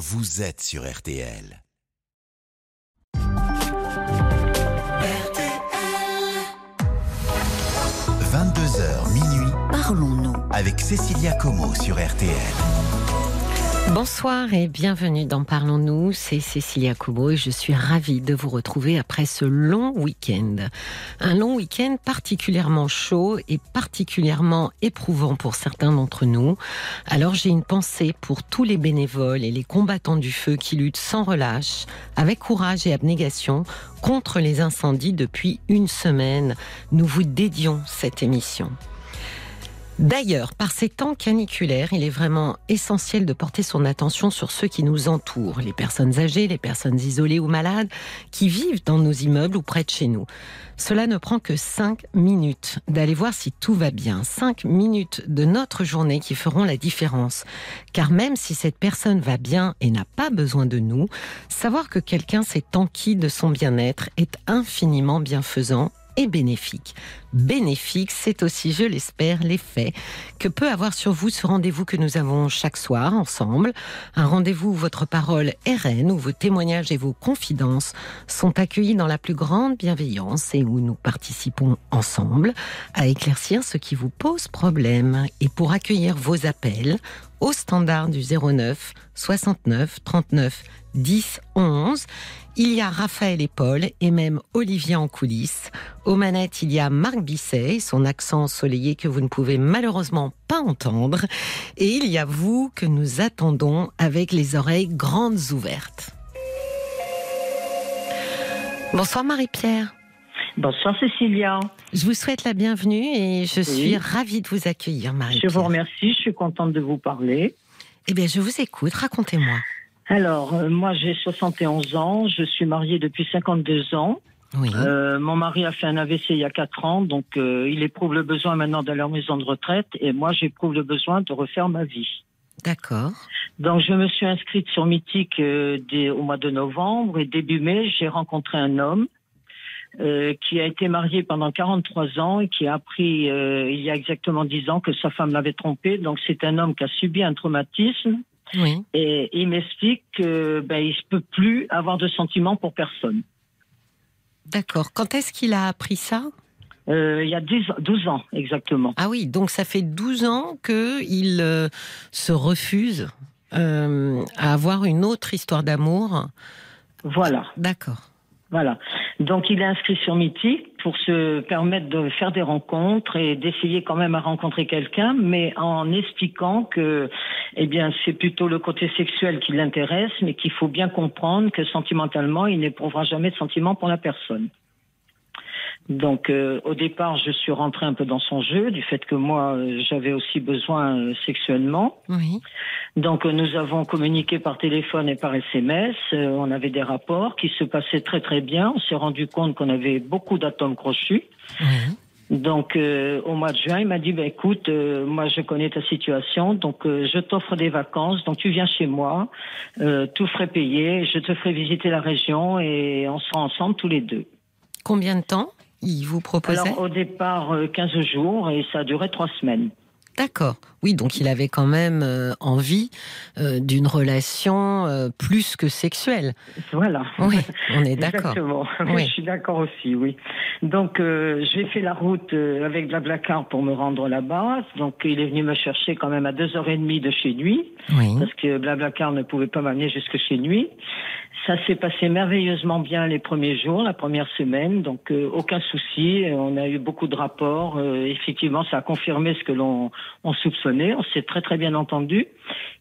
vous êtes sur RTL. 22h minuit, Parlons-nous. avec Cécilia Como sur RTL. Bonsoir et bienvenue dans Parlons-nous, c'est Cécilia Kubo et je suis ravie de vous retrouver après ce long week-end. Un long week-end particulièrement chaud et particulièrement éprouvant pour certains d'entre nous. Alors j'ai une pensée pour tous les bénévoles et les combattants du feu qui luttent sans relâche, avec courage et abnégation, contre les incendies depuis une semaine. Nous vous dédions cette émission. D'ailleurs, par ces temps caniculaires, il est vraiment essentiel de porter son attention sur ceux qui nous entourent, les personnes âgées, les personnes isolées ou malades, qui vivent dans nos immeubles ou près de chez nous. Cela ne prend que 5 minutes d'aller voir si tout va bien. 5 minutes de notre journée qui feront la différence. Car même si cette personne va bien et n'a pas besoin de nous, savoir que quelqu'un s'est enquis de son bien-être est infiniment bienfaisant bénéfique. Bénéfique, c'est aussi, je l'espère, l'effet que peut avoir sur vous ce rendez-vous que nous avons chaque soir ensemble. Un rendez-vous où votre parole est reine, où vos témoignages et vos confidences sont accueillis dans la plus grande bienveillance et où nous participons ensemble à éclaircir ce qui vous pose problème. Et pour accueillir vos appels au standard du 09 69 39 10 11, il y a Raphaël et Paul et même Olivier en coulisses. Aux manettes, il y a Marc Bisset, et son accent ensoleillé que vous ne pouvez malheureusement pas entendre. Et il y a vous que nous attendons avec les oreilles grandes ouvertes. Bonsoir Marie-Pierre. Bonsoir Cécilia. Je vous souhaite la bienvenue et je suis ravie de vous accueillir, Je Marie-Pierre. vous remercie, je suis contente de vous parler. Eh bien, je vous écoute, racontez-moi. Alors, euh, moi j'ai 71 ans, je suis mariée depuis 52 ans. Oui. Euh, mon mari a fait un AVC il y a 4 ans, donc euh, il éprouve le besoin maintenant d'aller en maison de retraite et moi j'éprouve le besoin de refaire ma vie. D'accord. Donc je me suis inscrite sur Mythique dès- au mois de novembre et début mai j'ai rencontré un homme euh, qui a été marié pendant 43 ans et qui a appris euh, il y a exactement 10 ans que sa femme l'avait trompé. Donc c'est un homme qui a subi un traumatisme Oui. et il m'explique que ben ne peut plus avoir de sentiments pour personne. D'accord. Quand est-ce qu'il a appris ça? Euh, il y a 10, 12 ans exactement. Ah oui, donc ça fait 12 ans qu'il euh, se refuse euh, à avoir une autre histoire d'amour. Voilà. D'accord. Voilà. Donc il est inscrit sur Mythique pour se permettre de faire des rencontres et d'essayer quand même à rencontrer quelqu'un, mais en expliquant que, eh bien, c'est plutôt le côté sexuel qui l'intéresse, mais qu'il faut bien comprendre que sentimentalement, il n'éprouvera jamais de sentiments pour la personne. Donc, euh, au départ, je suis rentrée un peu dans son jeu, du fait que moi, euh, j'avais aussi besoin euh, sexuellement. Oui. Donc euh, nous avons communiqué par téléphone et par SMS. On avait des rapports qui se passaient très très bien. On s'est rendu compte qu'on avait beaucoup d'atomes crochus. oui. Donc euh, au mois de juin, il m'a dit bah, écoute, euh, moi je connais ta situation, donc euh, je t'offre des vacances. Donc tu viens chez moi, euh, tout frais payé. Je te ferai visiter la région et on sera ensemble tous les deux. Combien de temps? Il vous proposait Alors au départ euh, 15 jours et ça a duré trois semaines. D'accord. Oui, donc il avait quand même euh, envie euh, d'une relation euh, plus que sexuelle. Voilà. Oui, on est d'accord. Exactement. Oui. Je suis d'accord aussi, oui. Donc, j'ai fait la route avec Blablacar pour me rendre là-bas. Donc, il est venu me chercher quand même à deux heures et demie de chez lui, Oui. parce que Blablacar ne pouvait pas m'amener jusque chez lui. Ça s'est passé merveilleusement bien les premiers jours, la première semaine, donc euh, aucun souci. On a eu beaucoup de rapports. Euh, effectivement, ça a confirmé ce que l'on on soupçonnait. On s'est très très bien entendu.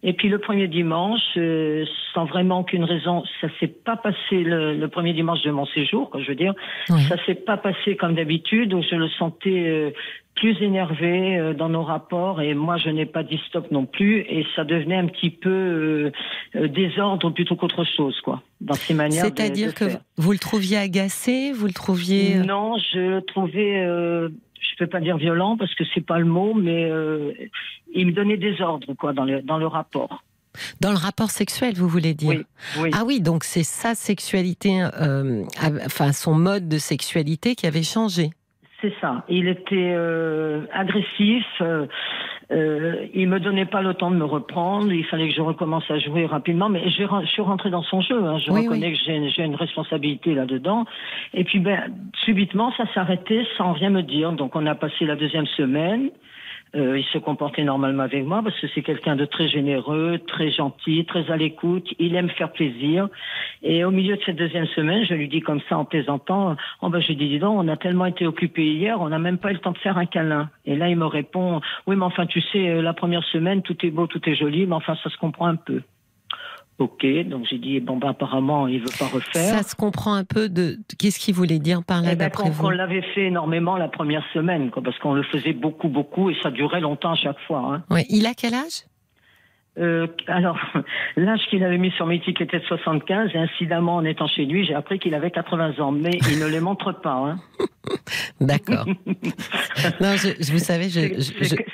Et puis le premier dimanche, euh, sans vraiment aucune raison, ça s'est pas passé le, le premier dimanche de mon séjour, quoi, je veux dire. Oui. Ça s'est pas passé comme d'habitude, où je le sentais euh, plus énervé euh, dans nos rapports, et moi je n'ai pas dit stop non plus, et ça devenait un petit peu désordre plutôt qu'autre chose, quoi, dans ses manières. C'est-à-dire que faire. vous le trouviez agacé, vous le trouviez. Non, je le trouvais, euh, je peux pas dire violent parce que c'est pas le mot, mais euh, il me donnait des ordres, quoi, dans le dans le rapport. Dans le rapport sexuel, vous voulez dire Oui, oui. Ah oui, donc c'est sa sexualité, euh, enfin son mode de sexualité qui avait changé. C'est ça. Il était euh, agressif. Euh, il me donnait pas le temps de me reprendre. Il fallait que je recommence à jouer rapidement. Mais je, je suis rentrée dans son jeu. Hein. Je reconnais que j'ai une responsabilité là-dedans. Et puis, ben, subitement, ça s'arrêtait sans rien me dire. Donc, on a passé la deuxième semaine. Euh, il se comportait normalement avec moi parce que c'est quelqu'un de très généreux, très gentil, très à l'écoute. Il aime faire plaisir. Et au milieu de cette deuxième semaine, je lui dis comme ça en plaisantant, oh ben je dis dis donc, on a tellement été occupés hier, on n'a même pas eu le temps de faire un câlin. Et là il me répond, oui mais enfin tu sais, euh, la première semaine tout est beau, tout est joli, mais enfin ça se comprend un peu. Ok, donc j'ai dit bon ben apparemment il veut pas refaire. Ça se comprend un peu de qu'est-ce qu'il voulait dire par là eh ben, d'après vous On l'avait fait énormément la première semaine, quoi, parce qu'on le faisait beaucoup beaucoup et ça durait longtemps à chaque fois. Hein. Ouais, il a quel âge? Euh, alors, l'âge qu'il avait mis sur Mythique était de 75, et incidemment, en étant chez lui, j'ai appris qu'il avait 80 ans, mais il ne les montre pas. Hein. D'accord. non, je, vous savez, je,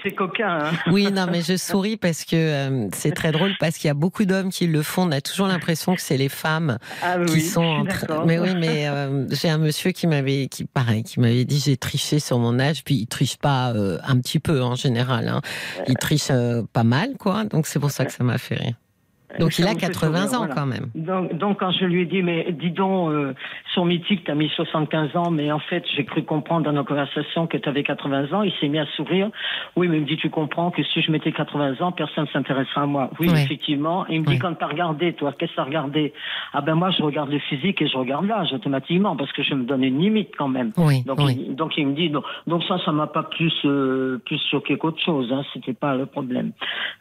c'est coquin. Hein oui, non, mais je souris parce que euh, c'est très drôle parce qu'il y a beaucoup d'hommes qui le font. On a toujours l'impression que c'est les femmes ah qui sont. En Mais oui, mais euh, j'ai un monsieur qui m'avait, qui pareil, qui m'avait dit j'ai triché sur mon âge, puis il triche pas un petit peu en général. Hein. Il triche pas mal, quoi. Donc c'est pour ça que ça m'a fait rire. Donc il a 80 ans quand même. Donc, quand je lui ai dit, mais dis donc, euh, sur Mythique, tu as mis 75 ans, mais en fait, j'ai cru comprendre dans nos conversations que tu avais 80 ans. Il s'est mis à sourire. Oui, mais il me dit, tu comprends que si je mettais 80 ans, personne ne s'intéressera à moi. Oui, effectivement. il me dit, quand tu as regardé, toi, qu'est-ce que tu as regardé? Ah ben moi, je regarde le physique et je regarde l'âge automatiquement, parce que je me donne une limite quand même. Oui, donc, Il, donc il me dit, donc ça, ça m'a pas plus, euh, plus choqué qu'autre chose. Hein, C'était pas le problème.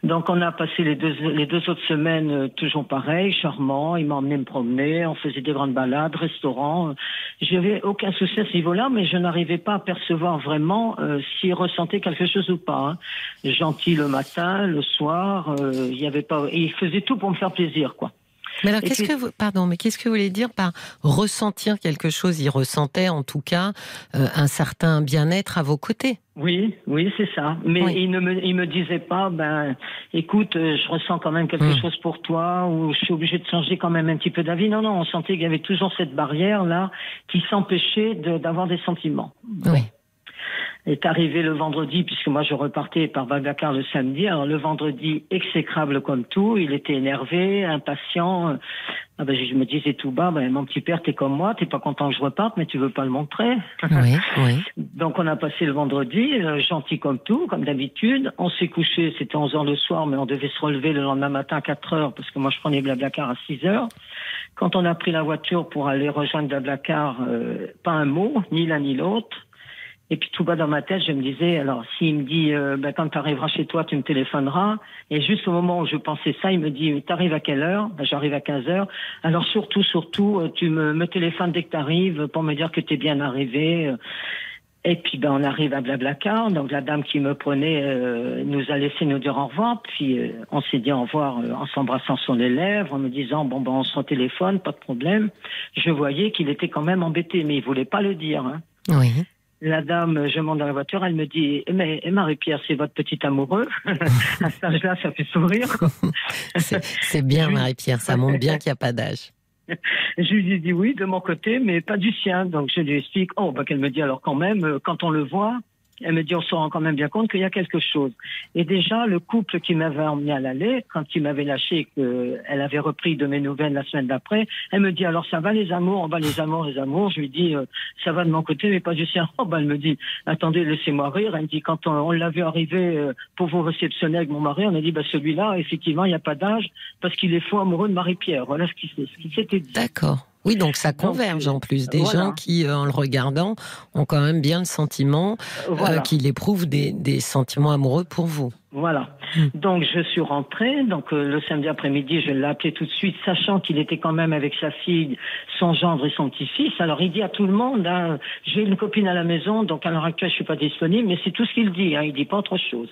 Donc on a passé les deux, les deux autres semaines euh, toujours pareil, charmant. Il m'a emmené me promener, on faisait des grandes balades, restaurants. J'avais aucun souci à ce niveau-là, mais je n'arrivais pas à percevoir vraiment euh, s'il ressentait quelque chose ou pas. Hein. Gentil le matin, le soir, euh, il avait il faisait tout pour me faire plaisir, quoi. Mais alors, qu'est-ce que vous, pardon, mais qu'est-ce que vous voulez dire par ressentir quelque chose? Il ressentait, en tout cas, euh, un certain bien-être à vos côtés. Oui, oui, c'est ça. Mais il ne me, il me disait pas, ben, écoute, euh, je ressens quand même quelque hmm. chose pour toi, ou je suis obligé de changer quand même un petit peu d'avis. Non, non, on sentait qu'il y avait toujours cette barrière là qui s'empêchait d'avoir des sentiments. Oui est arrivé le vendredi, puisque moi je repartais par Babacar le samedi. Alors le vendredi, exécrable comme tout, il était énervé, impatient. Ah ben, je me disais tout bas, ben, mon petit père, t'es comme moi, t'es pas content que je reparte, mais tu veux pas le montrer. Oui, oui. Donc on a passé le vendredi, euh, gentil comme tout, comme d'habitude. On s'est couché, c'était 11 heures le soir, mais on devait se relever le lendemain matin à 4 heures, parce que moi je prenais Blablacar à 6 heures. Quand on a pris la voiture pour aller rejoindre Blablacar, euh, pas un mot, ni l'un ni l'autre. Et puis tout bas dans ma tête, je me disais, alors s'il me dit, euh, ben, quand tu arriveras chez toi, tu me téléphoneras. Et juste au moment où je pensais ça, il me dit, tu arrives à quelle heure? Ben, J'arrive à 15 heures. Alors surtout, surtout, euh, tu me, me téléphones dès que tu arrives pour me dire que tu es bien arrivé. Et puis ben, on arrive à Blablacar. Donc la dame qui me prenait euh, nous a laissé nous dire au revoir. Puis on s'est dit au revoir en s'embrassant sur les lèvres, en me disant, bon, ben on se téléphone, pas de problème. Je voyais qu'il était quand même embêté, mais il voulait pas le dire. Hein. Oui. La dame, je monte dans la voiture, elle me dit Mais Marie-Pierre, c'est votre petit amoureux. à cet âge-là, ça fait sourire. c'est bien, Marie-Pierre, ça montre bien qu'il n'y a pas d'âge. Je lui ai dit oui de mon côté, mais pas du sien. Donc je lui explique Oh, bah, qu'elle me dit alors quand même, euh, quand on le voit, elle me dit, on se rend quand même bien compte qu'il y a quelque chose. Et déjà, le couple qui m'avait emmené à l'aller, quand il m'avait lâché, qu'elle avait repris de mes nouvelles la semaine d'après, elle me dit, alors ça va les amours, on va les amours, les amours. Je lui dis, euh, ça va de mon côté, mais pas du sien. Oh, bah, elle me dit, attendez, laissez-moi rire. Elle me dit, quand on, l'a vu arriver euh, pour vous réceptionner avec mon mari, on a dit, bah, celui-là, effectivement, il n'y a pas d'âge, parce qu'il est fou amoureux de Marie-Pierre. Voilà ce qui, ce qui s'était dit. D'accord. Oui, donc ça converge en plus. Des gens qui, euh, en le regardant, ont quand même bien le sentiment euh, qu'il éprouve des, sentiments amoureux pour vous. Voilà. Hmm. Donc je suis rentrée. Donc euh, le samedi après-midi, je l'ai appelé tout de suite, sachant qu'il était quand même avec sa fille, son gendre et son petit-fils. Alors il dit à tout le monde, hein, j'ai une copine à la maison, donc à l'heure actuelle je suis pas disponible, mais c'est tout ce qu'il dit. Hein, il dit pas autre chose.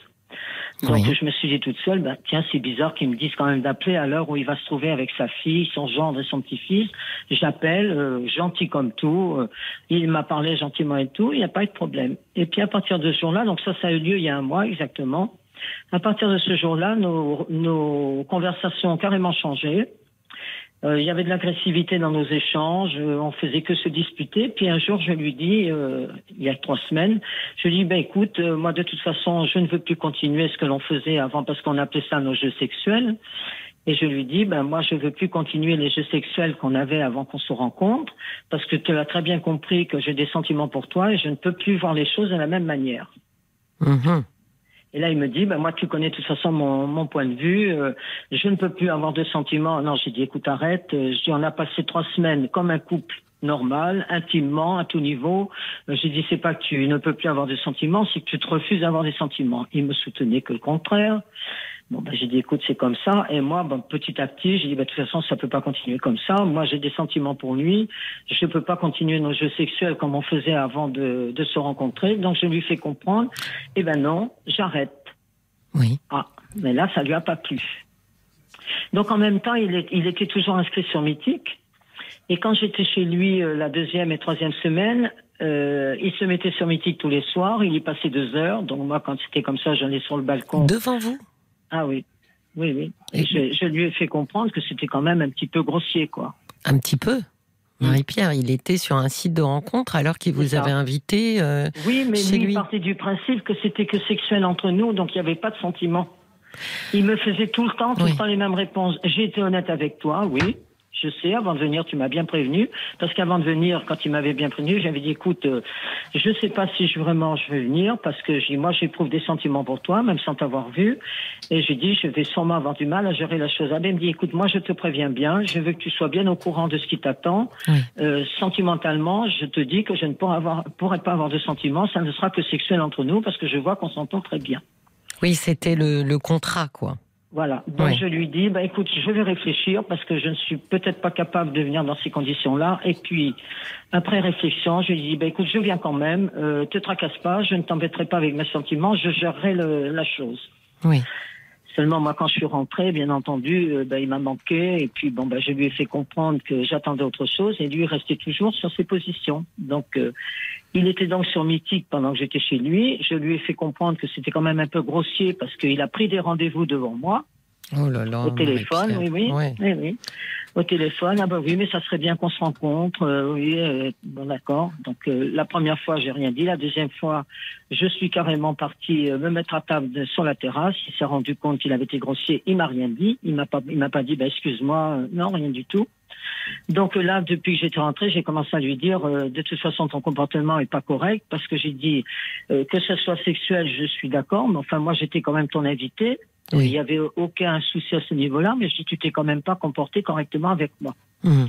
Donc je me suis dit toute seule, bah, tiens, c'est bizarre qu'ils me disent quand même d'appeler à l'heure où il va se trouver avec sa fille, son gendre et son petit-fils. J'appelle, euh, gentil comme tout. Euh, il m'a parlé gentiment et tout, il n'y a pas eu de problème. Et puis à partir de ce jour-là, donc ça, ça a eu lieu il y a un mois exactement. À partir de ce jour-là, nos, nos conversations ont carrément changé. Euh, il y avait de l'agressivité dans nos échanges, euh, on faisait que se disputer. Puis un jour, je lui dis, euh, il y a trois semaines, je lui dis, ben écoute, euh, moi de toute façon, je ne veux plus continuer ce que l'on faisait avant parce qu'on appelait ça nos jeux sexuels. Et je lui dis, ben moi, je veux plus continuer les jeux sexuels qu'on avait avant qu'on se rencontre, parce que tu as très bien compris que j'ai des sentiments pour toi et je ne peux plus voir les choses de la même manière. Mhm. Et là, il me dit, ben moi, tu connais de toute façon mon, mon point de vue. euh, je ne peux plus avoir de sentiments. Non, j'ai dit, écoute, arrête. Euh, Je dis, on a passé trois semaines comme un couple normal, intimement, à tout niveau. Euh, J'ai dit, c'est pas que tu ne peux plus avoir de sentiments, c'est que tu te refuses d'avoir des sentiments. Il me soutenait que le contraire. Bon, ben, j'ai dit, écoute, c'est comme ça. Et moi, ben, petit à petit, j'ai dit, ben, de toute façon, ça peut pas continuer comme ça. Moi, j'ai des sentiments pour lui. Je peux pas continuer nos jeux sexuels comme on faisait avant de, de se rencontrer. Donc, je lui fais comprendre, eh ben non, j'arrête. Oui. Ah, mais là, ça lui a pas plu. Donc, en même temps, il, est- il était toujours inscrit sur Mythique. Et quand j'étais chez lui euh, la deuxième et troisième semaine, euh, il se mettait sur Mythique tous les soirs. Il y passait deux heures. Donc, moi, quand c'était comme ça, j'allais sur le balcon. Devant vous? Ah oui. Oui, oui. Et- je, je lui ai fait comprendre que c'était quand même un petit peu grossier, quoi. Un petit peu. Marie-Pierre, il était sur un site de rencontre alors qu'il vous avait invité. euh, Oui, mais Chez lui, lui. il partait du principe que c'était que sexuel entre nous, donc il n'y avait pas de sentiment. Il me faisait tout le temps, tout Oui. le temps les mêmes réponses. J'ai été honnête avec toi, oui. Je sais, avant de venir, tu m'as bien prévenu. Parce qu'avant de venir, quand il m'avait bien prévenu, j'avais dit, écoute, euh, je sais pas si je, vraiment je vais venir, parce que j'ai- moi, j'éprouve des sentiments pour toi, même sans t'avoir vu. Et j'ai dit, je vais sûrement avoir du mal à gérer la chose. Il me dit, écoute, moi, je te préviens bien, je veux que tu sois bien au courant de ce qui t'attend. Oui. Euh, sentimentalement, je te dis que je ne pourrai, avoir, pourrai pas avoir de sentiments, ça ne sera que sexuel entre nous, parce que je vois qu'on s'entend très bien. Oui, c'était le, le contrat, quoi. Voilà. Donc Oui. je lui dis, bah écoute, je vais réfléchir parce que je ne suis peut-être pas capable de venir dans ces conditions-là. Et puis après réflexion, je lui dis, bah écoute, je viens quand même. Euh, te tracasse pas, je ne t'embêterai pas avec mes sentiments, je gérerai le- la chose. Oui. Seulement moi, quand je suis rentrée, bien entendu, euh, bah, il m'a manqué. Et puis bon, bah, je lui ai fait comprendre que j'attendais autre chose. Et lui il restait toujours sur ses positions. Donc euh, il était donc sur Mythique pendant que j'étais chez lui. Je lui ai fait comprendre que c'était quand même un peu grossier parce qu'il a pris des rendez-vous devant moi. Oh là là. Au téléphone, oui, oui. Ouais. Oui, oui. Au téléphone, ah bah oui, mais ça serait bien qu'on se rencontre. euh, oui, euh, bon d'accord. Donc euh, la première fois, j'ai rien dit. La deuxième fois, je suis carrément partie me mettre à table de- sur la terrasse. Il s'est rendu compte qu'il avait été grossier. Il m'a rien dit. Il m'a pas, il m'a pas dit, bah excuse-moi, non, rien du tout. Donc là, depuis que j'étais rentrée, j'ai commencé à lui dire, euh, de toute façon, ton comportement est pas correct, parce que j'ai dit euh, que ce soit sexuel, je suis d'accord, mais enfin moi, j'étais quand même ton invité. Oui. Il n'y avait aucun souci à ce niveau-là, mais je dis, tu t'es quand même pas comporté correctement avec moi. Mhm.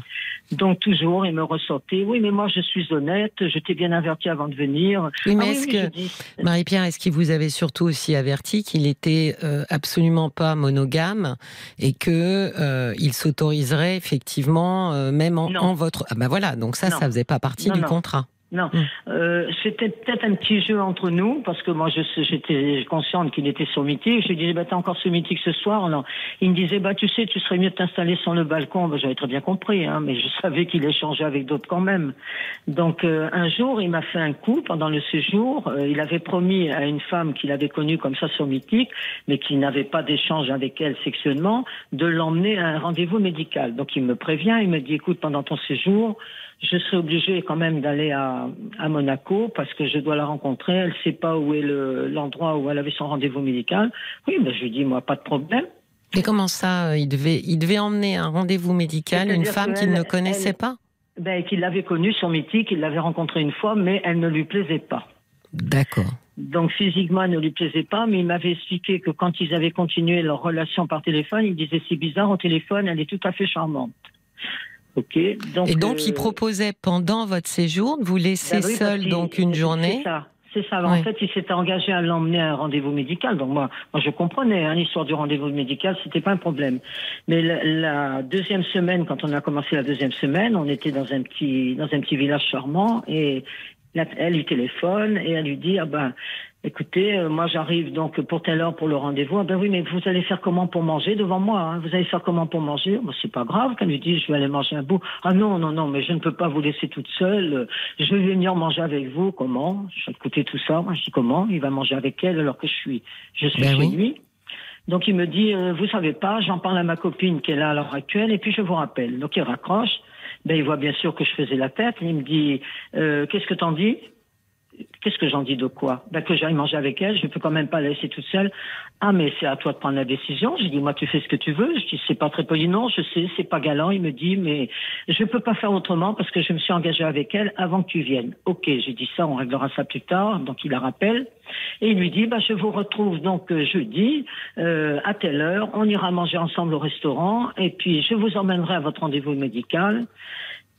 Donc toujours, il me ressortait, oui, mais moi je suis honnête, je t'ai bien averti avant de venir. Oui, mais Ah est-ce oui, que. dis, Marie-Pierre, est-ce qu'il vous avait surtout aussi averti qu'il était euh, absolument pas monogame et que euh, il s'autoriserait effectivement euh, même en, votre ah ben voilà donc ça Non. ça faisait pas partie Non, du non. contrat. Non, Mm. euh, c'était peut-être un petit jeu entre nous parce que moi j'étais consciente qu'il était sur. Je lui disais bah t'es encore sur mythique ce soir. Non. Il me disait bah tu sais tu serais mieux de t'installer sur le balcon. Bah, J'avais très bien compris, hein, mais je savais qu'il échangeait avec d'autres quand même. Donc euh, un jour il m'a fait un coup pendant le séjour. Euh, il avait promis à une femme qu'il avait connue comme ça sur mais qui n'avait pas d'échange avec elle sexuellement, de l'emmener à un rendez-vous médical. Donc il me prévient, il me dit écoute pendant ton séjour je serai obligée quand même d'aller à, à Monaco parce que je dois la rencontrer. Elle ne sait pas où est le- l'endroit où elle avait son rendez-vous médical. Oui, ben je lui dis moi pas de problème. Mais comment ça euh, il devait il devait emmener un rendez-vous médical une femme qu'il ne connaissait elle- pas? Ben qu'il l'avait connue sur Mythique, il l'avait rencontrée une fois, mais elle ne lui plaisait pas. D'accord. Donc physiquement, elle ne lui plaisait pas, mais il m'avait expliqué que quand ils avaient continué leur relation par téléphone, il disait c'est bizarre au téléphone, elle est tout à fait charmante. Ok. Donc, Et donc il euh, proposait pendant votre séjour de vous laisser Ben oui, seul donc une journée. C'est ça. C'est ça. Ouais. En fait, il s'était engagé à l'emmener à un rendez-vous médical. Donc moi, moi je comprenais hein, l'histoire du rendez-vous médical, c'était pas un problème. Mais la, la deuxième semaine, quand on a commencé la deuxième semaine, on était dans un petit dans un petit village charmant et la- elle lui téléphone et elle lui dit ah ben écoutez euh, moi j'arrive donc pour telle heure pour le rendez-vous. Ah ben oui mais vous allez faire comment pour manger devant moi hein? Vous allez faire comment pour manger? Moi, c'est pas grave qu'elle lui dit je vais aller manger un bout. Ah non non non mais je ne peux pas vous laisser toute seule. Je vais venir manger avec vous. Comment? Je vais écouter tout ça. Moi je dis comment? Il va manger avec elle alors que je suis je suis Ben chez oui. lui. Donc il me dit, euh, vous savez pas, j'en parle à ma copine qui est là à l'heure actuelle, et puis je vous rappelle. Donc il raccroche. Ben, il voit bien sûr que je faisais la tête. Il me dit, euh, qu'est-ce que t'en dis? Qu'est-ce que j'en dis de quoi? Ben, Que j'aille manger avec elle, je ne peux quand même pas la laisser toute seule. Ah, mais c'est à toi de prendre la décision. J'ai dit, moi, tu fais ce que tu veux. Je dis, c'est pas très poli. Non, je sais, c'est pas galant. Il me dit, mais je ne peux pas faire autrement parce que je me suis engagé avec elle avant que tu viennes. Ok, j'ai dit ça, on réglera ça plus tard. Donc, il la rappelle. Et il lui dit, bah, je vous retrouve donc euh, jeudi euh, à telle heure. On ira manger ensemble au restaurant. Et puis, je vous emmènerai à votre rendez-vous médical.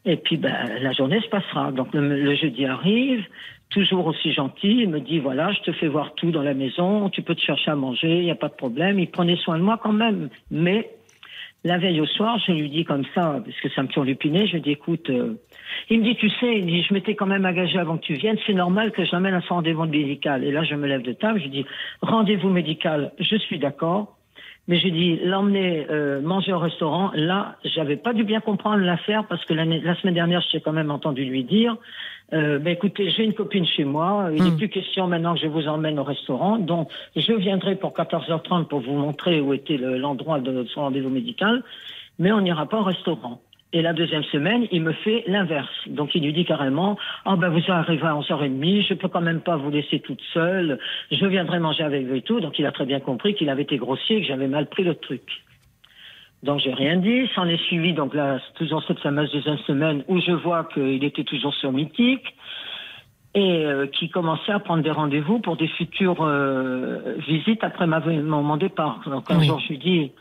Et puis, ben, la journée se passera. Donc, le jeudi arrive toujours aussi gentil. Il me dit voilà, je te fais voir tout dans la maison, tu peux te chercher à manger, il n'y a pas de problème. Il prenait soin de moi quand même. Mais la veille au soir, je lui dis comme ça, parce que ça me turlupinait, je lui dis écoute, euh, il me dit tu sais, il dit, je m'étais quand même engagé avant que tu viennes, c'est normal que j'emmène à rendez-vous médical. Et là, je me lève de table, je dis rendez-vous médical, je suis d'accord. Mais j'ai dit l'emmener euh, manger au restaurant. Là, j'avais pas dû bien comprendre l'affaire parce que la semaine dernière, j'ai quand même entendu lui dire euh, ben écoutez, j'ai une copine chez moi. Il n'est hmm. plus question maintenant que je vous emmène au restaurant. Donc, je viendrai pour 14h30 pour vous montrer où était l'endroit de son rendez-vous médical. Mais on n'ira pas au restaurant. Et la deuxième semaine, il me fait l'inverse. Donc il lui dit carrément, ah oh ben vous arrivez à 11h30, je peux quand même pas vous laisser toute seule, je viendrai manger avec vous et tout. Donc il a très bien compris qu'il avait été grossier, que j'avais mal pris le truc. Donc j'ai rien dit. S'en est suivi donc là toujours cette fameuse deuxième semaine où je vois qu'il était toujours sur Mythique et euh, qui commençait à prendre des rendez-vous pour des futures euh, visites après mon départ. Donc un jour je lui dis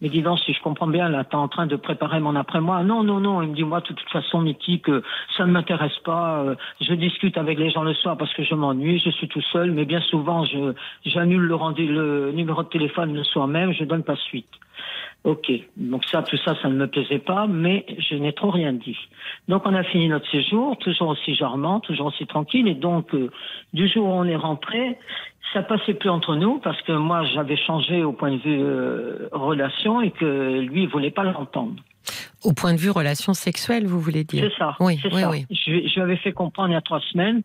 mais dis donc, si je comprends bien, là, t'es en train de préparer mon après-moi. Non, non, non. Il me dit, moi, de toute façon, mythique, ça ne m'intéresse pas. Euh, je discute avec les gens le soir parce que je m'ennuie, je suis tout seul. Mais bien souvent, je j'annule le, le numéro de téléphone le soir même, je donne pas suite. Ok, donc ça, tout ça, ça ne me plaisait pas, mais je n'ai trop rien dit. Donc on a fini notre séjour, toujours aussi charmant, toujours aussi tranquille, et donc euh, du jour où on est rentré, ça passait plus entre nous parce que moi j'avais changé au point de vue euh, relation et que lui il voulait pas l'entendre. Au point de vue relation sexuelle, vous voulez dire C'est ça. Oui, oui, oui. Je, lui avais fait comprendre il y a trois semaines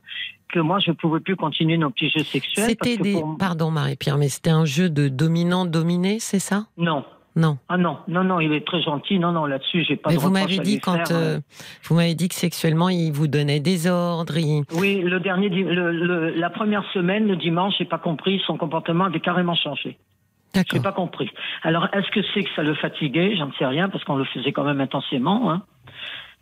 que moi je pouvais plus continuer nos petits jeux sexuels. C'était des, pardon Marie-Pierre, mais c'était un jeu de dominant-dominé, c'est ça? Non, non. Ah non, non, non, il est très gentil. Non, non, là-dessus, j'ai pas. Mais vous m'avez dit quand euh, vous m'avez dit que sexuellement, il vous donnait des ordres. Oui, le dernier, le, la première semaine, le dimanche, j'ai pas compris. Son comportement avait carrément changé. J'ai pas compris. Alors, est-ce que c'est que ça le fatiguait? J'en sais rien parce qu'on le faisait quand même intensément. Hein.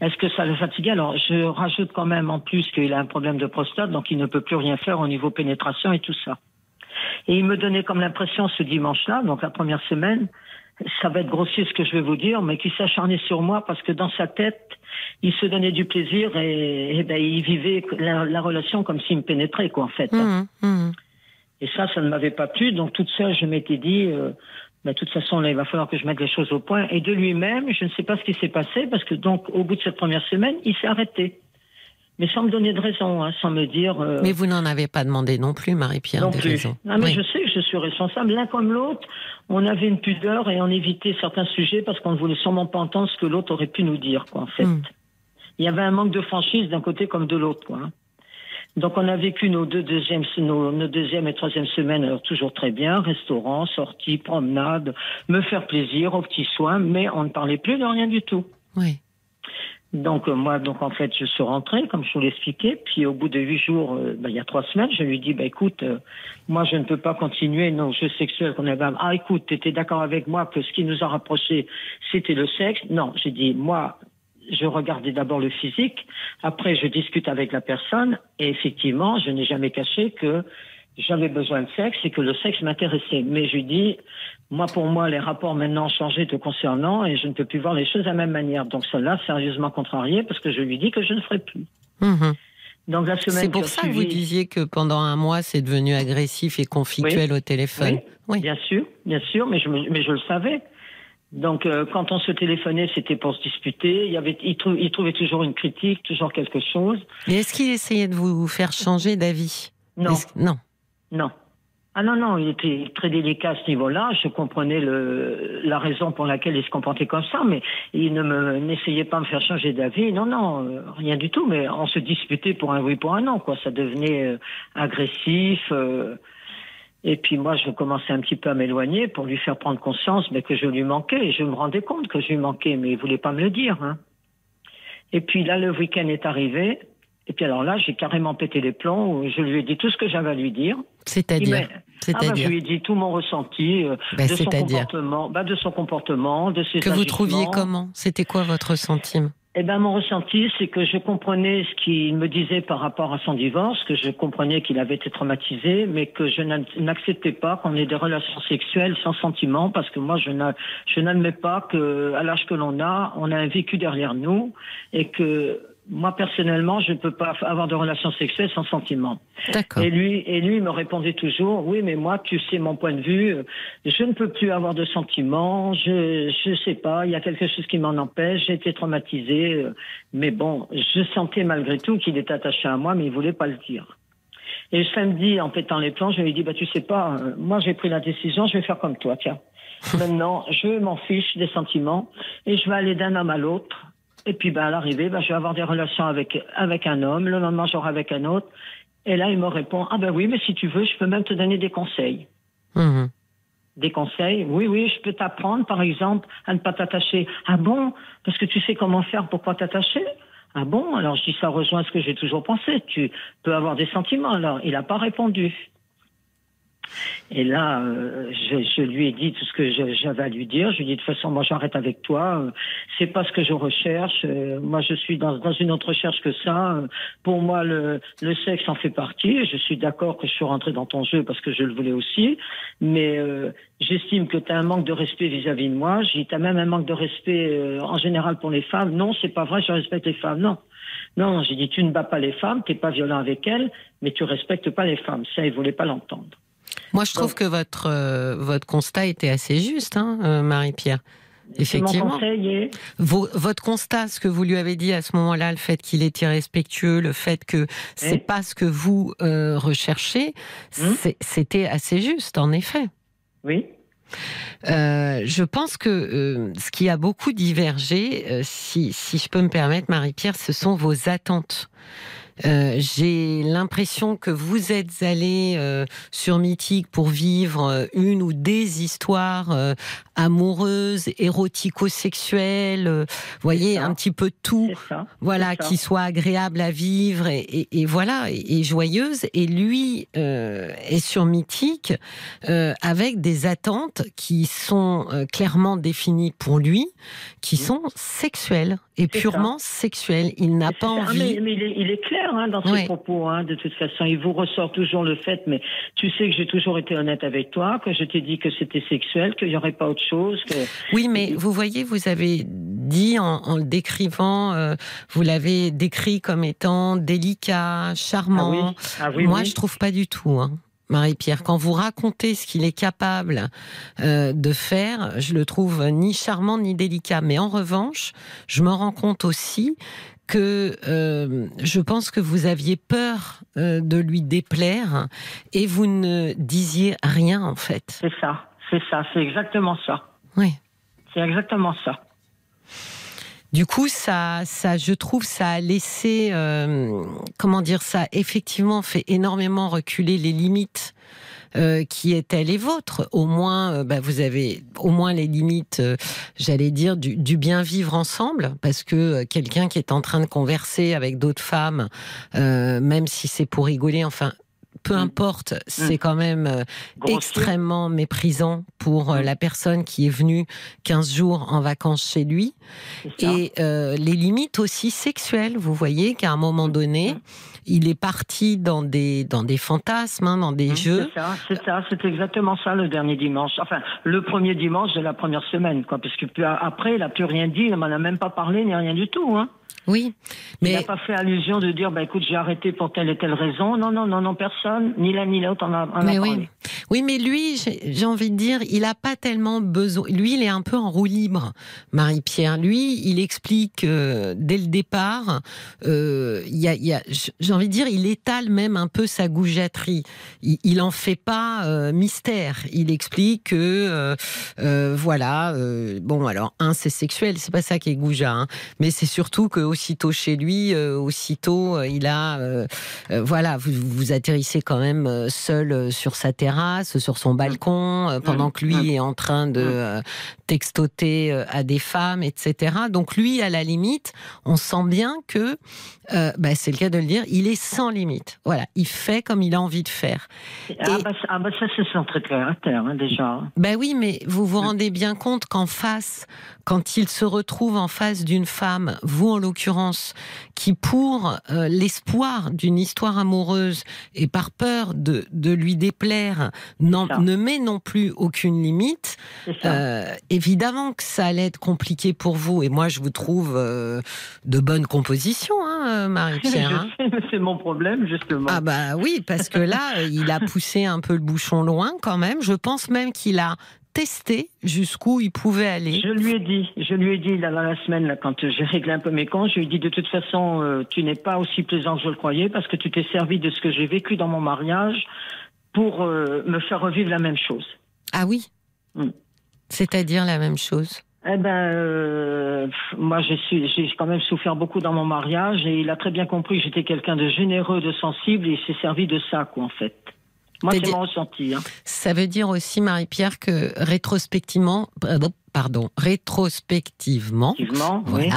Est-ce que ça le fatiguait? Alors, je rajoute quand même en plus qu'il a un problème de prostate, donc il ne peut plus rien faire au niveau pénétration et tout ça. Et il me donnait comme l'impression ce dimanche-là, donc la première semaine, ça va être grossier ce que je vais vous dire, mais qui s'acharnait sur moi parce que dans sa tête, il se donnait du plaisir et, ben, il vivait la, relation comme s'il me pénétrait, quoi, en fait. Mmh, mmh. Et ça, ça ne m'avait pas plu. Donc, toute seule, je m'étais dit, euh, ben, de toute façon, là, il va falloir que je mette les choses au point. Et de lui-même, je ne sais pas ce qui s'est passé parce que, donc, au bout de cette première semaine, il s'est arrêté mais sans me donner de raison, hein, sans me dire. Euh, mais vous n'en avez pas demandé non plus, Marie-Pierre, des raisons. Ah, mais je sais que je suis responsable. L'un comme l'autre, on avait une pudeur et on évitait certains sujets parce qu'on ne voulait sûrement pas entendre ce que l'autre aurait pu nous dire, quoi, en fait. Hmm. Il y avait un manque de franchise d'un côté comme de l'autre, quoi. Hein. Donc on a vécu nos deux deuxièmes, nos, nos deuxième et troisième semaines alors toujours très bien, restaurant, sortie, promenade, me faire plaisir, aux petits soins, mais on ne parlait plus de rien du tout. Oui. Donc euh, moi, donc en fait, je suis rentrée, comme je vous l'expliquais. Puis au bout de huit jours, euh, bah, il y a trois semaines, je lui dis, bah écoute, euh, moi je ne peux pas continuer nos jeux sexuels qu'on avait. Ah écoute, tu étais d'accord avec moi que ce qui nous a rapprochés, c'était le sexe. Non, j'ai dit, moi, je regardais d'abord le physique. Après, je discute avec la personne. Et effectivement, je n'ai jamais caché que j'avais besoin de sexe et que le sexe m'intéressait. Mais je dis, moi, pour moi, les rapports maintenant ont changé te concernant et je ne peux plus voir les choses de la même manière. Donc cela, sérieusement contrarié parce que je lui dis que je ne ferai plus. Mhm. Donc la semaine. C'est pour ça que vous disiez que pendant un mois, c'est devenu agressif et conflictuel au téléphone. Oui, bien sûr, bien sûr, mais je, mais je le savais. Donc, euh, quand on se téléphonait, c'était pour se disputer. Il, y avait, il, il, trouvait toujours une critique, toujours quelque chose. Et est-ce qu'il essayait de vous faire changer d'avis? Non. Non. Non. Ah non, non, il était très délicat à ce niveau-là. Je comprenais le, la raison pour laquelle il se comportait comme ça, mais il ne me, n'essayait pas de me faire changer d'avis. Non, non, euh, rien du tout. Mais on se disputait pour un oui, pour un non, quoi. Ça devenait euh, agressif. Euh, Et puis moi, je commençais un petit peu à m'éloigner pour lui faire prendre conscience mais que je lui manquais. Et je me rendais compte que je lui manquais, mais il voulait pas me le dire. Hein. Et puis là, le week-end est arrivé. Et puis alors là, j'ai carrément pété les plombs. Je lui ai dit tout ce que j'avais à lui dire. C'est-à-dire ah bah, Je lui ai dit tout mon ressenti euh, bah, de, son comportement, bah, de son comportement, de ses Que vous trouviez comment? C'était quoi votre ressenti? Eh ben, mon ressenti, c'est que je comprenais ce qu'il me disait par rapport à son divorce, que je comprenais qu'il avait été traumatisé, mais que je n'acceptais pas qu'on ait des relations sexuelles sans sentiment, parce que moi, je n'admets pas que, à l'âge que l'on a, on a un vécu derrière nous, et que moi personnellement, je ne peux pas avoir de relations sexuelles sans sentiment. Et lui, et lui me répondait toujours, oui, mais moi, tu sais mon point de vue, je ne peux plus avoir de sentiments, je je sais pas, il y a quelque chose qui m'en empêche, j'ai été traumatisée, mais bon, je sentais malgré tout qu'il était attaché à moi, mais il voulait pas le dire. Et samedi, en pétant les plans, je lui ai dit, bah tu sais pas, euh, moi j'ai pris la décision, je vais faire comme toi, tiens. Maintenant, je m'en fiche des sentiments et je vais aller d'un homme à l'autre et puis, ben, à l'arrivée, ben, je vais avoir des relations avec, avec un homme. Le lendemain, j'aurai avec un autre. Et là, il me répond, ah ben oui, mais si tu veux, je peux même te donner des conseils. Mhm. Des conseils, oui, oui, je peux t'apprendre, par exemple, à ne pas t'attacher. Ah bon? Parce que tu sais comment faire pour pas t'attacher Ah bon? Alors, je dis, ça rejoint ce que j'ai toujours pensé. Tu peux avoir des sentiments. Alors, il n'a pas répondu. Et là, euh, je, je, lui ai dit tout ce que j'avais à lui dire. Je lui ai dit de toute façon, moi j'arrête avec toi. Euh, c'est pas ce que je recherche. Euh, moi, je suis dans, dans, une autre recherche que ça. Pour moi, le, le sexe en fait partie. Je suis d'accord que je suis rentré dans ton jeu parce que je le voulais aussi. Mais j'estime que tu as un manque de respect vis-à-vis de moi. J'ai as même un manque de respect en général pour les femmes. Non, c'est pas vrai. Je respecte les femmes. Non. Non, j'ai dit tu ne bats pas les femmes, t'es pas violent avec elles, mais tu respectes pas les femmes. Ça, il voulait pas l'entendre. Moi, je trouve que votre, euh, votre constat était assez juste, hein, euh, Marie-Pierre. Effectivement. votre constat, ce que vous lui avez dit à ce moment-là, le fait qu'il est irrespectueux, le fait que c'est pas ce que vous euh, recherchez, hum. c'était assez juste, en effet. Oui. je pense que ce qui a beaucoup divergé, si, si je peux me permettre, Marie-Pierre, ce sont vos attentes. Euh, j'ai l'impression que vous êtes allé euh, sur Mythique pour vivre euh, une ou des histoires amoureuses, érotico-sexuelles, voyez, un petit peu tout, voilà, qui soit agréable à vivre et, et, voilà, et, joyeuse. Et lui est sur Mythique avec des attentes qui sont clairement définies pour lui, qui sont sexuelles et purement sexuelles. Il n'a pas envie. mais, mais il, est, il, est, clair Hein, dans ses propos. Hein, de toute façon, il vous ressort toujours le fait, mais tu sais que j'ai toujours été honnête avec toi, que je t'ai dit que c'était sexuel, qu'il n'y aurait pas autre chose. Que... Oui, mais vous voyez, vous avez dit en, le décrivant, euh, vous l'avez décrit comme étant délicat, charmant. Ah Moi, je trouve pas du tout. Hein. Marie-Pierre, quand vous racontez ce qu'il est capable euh, de faire, je le trouve ni charmant ni délicat. Mais en revanche, je me rends compte aussi que euh, je pense que vous aviez peur euh, de lui déplaire et vous ne disiez rien en fait. C'est ça, c'est ça, c'est exactement ça. Oui. C'est exactement ça. Du coup, ça, ça, je trouve, ça a laissé, euh, comment dire, ça a effectivement fait énormément reculer les limites euh, qui est-elle et vôtre Au moins, euh, bah, vous avez au moins les limites, euh, j'allais dire, du, du, bien vivre ensemble, parce que quelqu'un qui est en train de converser avec d'autres femmes, même si c'est pour rigoler, enfin, peu mm. importe, mm. c'est quand même extrêmement méprisant pour la personne qui est venue 15 jours en vacances chez lui. Et les limites aussi sexuelles, vous voyez qu'à un moment donné, mm il est parti dans des, dans des fantasmes, hein, dans des mmh, jeux. C'est ça, c'est ça, c'est exactement ça le dernier dimanche. Enfin, le premier dimanche de la première semaine, quoi, parce que après, il n'a plus rien dit, il m'en a même pas parlé, ni rien du tout, hein. Oui, mais il n'a pas fait allusion de dire, bah écoute, j'ai arrêté pour telle et telle raison. Non, non, non, non, personne, ni l'un ni l'autre en a, en mais oui. Oui, mais lui, j'ai envie de dire, il n'a pas tellement besoin. Lui, il est un peu en roue libre, Marie-Pierre. Lui, il explique euh, dès le départ. Euh, il y a, y a j'ai envie de dire, il étale même un peu sa goujaterie. Il, il en fait pas euh, mystère. Il explique que, euh, voilà, bon, alors un, c'est sexuel, c'est pas ça qui est goujat, hein, mais c'est surtout que aussitôt chez lui, euh, aussitôt euh, il a, euh, voilà, vous, vous atterrissez quand même seul sur sa terrasse, sur son balcon, euh, pendant que lui est en train de euh, textoter à des femmes, etc. Donc lui, à la limite, on sent bien que, euh, bah, c'est le cas de le dire, il est sans limite. Voilà, il fait comme il a envie de faire. Ah, bah, ça- ah bah ça, c'est son de caractère, hein, déjà. Ben oui, mais vous vous rendez bien compte qu'en face, quand il se retrouve en face d'une femme, vous en l'occurrence, qui pour euh, l'espoir d'une histoire amoureuse et par peur de, de lui déplaire, ne met non plus aucune limite, euh, évidemment que ça allait être compliqué pour vous. Et moi, je vous trouve euh, de bonne composition, hein, Marie-Pierre. hein. C'est mon problème, justement. Ah bah oui, parce que là, il a poussé un peu le bouchon loin quand même. Je pense même qu'il a testé jusqu'où il pouvait aller. Je lui ai dit, je lui ai dit là, dans la semaine, là, quand euh, j'ai réglé un peu mes comptes, je lui ai dit de toute façon, euh, tu n'es pas aussi plaisant que je le croyais parce que tu t'es servi de ce que j'ai vécu dans mon mariage pour euh, me faire revivre la même chose. Ah oui? Mm. C'est-à-dire la même chose? Eh ben, euh, moi, j'ai quand même souffert beaucoup dans mon mariage et il a très bien compris que j'étais quelqu'un de généreux, de sensible et il s'est servi de ça, quoi, en fait. Moi, c'est mon ressenti. Hein. Ça veut dire aussi, Marie-Pierre, que rétrospectivement, pardon, pardon, rétrospectivement, oui.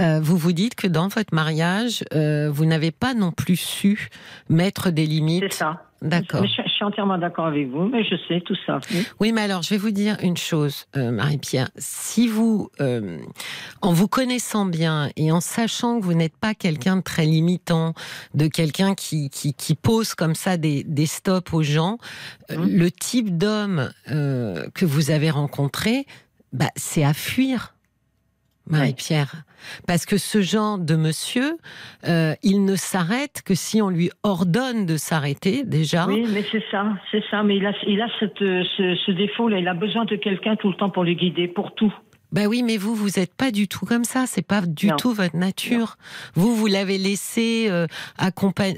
euh, vous vous dites que dans votre mariage, euh, vous n'avez pas non plus su mettre des C'est limites. ça. D'accord. Je, je suis entièrement d'accord avec vous, mais je sais tout ça. oui. Oui, mais alors, je vais vous dire une chose, euh, Marie-Pierre. Si vous, euh, en vous connaissant bien et en sachant que vous n'êtes pas quelqu'un de très limitant, de quelqu'un qui, qui, qui pose comme ça des, des stops aux gens, euh, Mhm. le type d'homme euh, que vous avez rencontré, bah, c'est à fuir. Marie-Pierre. Parce que ce genre de monsieur, euh, il ne s'arrête que si on lui ordonne de s'arrêter, déjà. Oui, mais c'est ça, c'est ça. Mais il a, il a cette, ce, ce défaut-là. Il a besoin de quelqu'un tout le temps pour le guider, pour tout. Ben oui, mais vous, vous n'êtes pas du tout comme ça. C'est pas du Non. tout votre nature. Vous, vous l'avez laissé euh,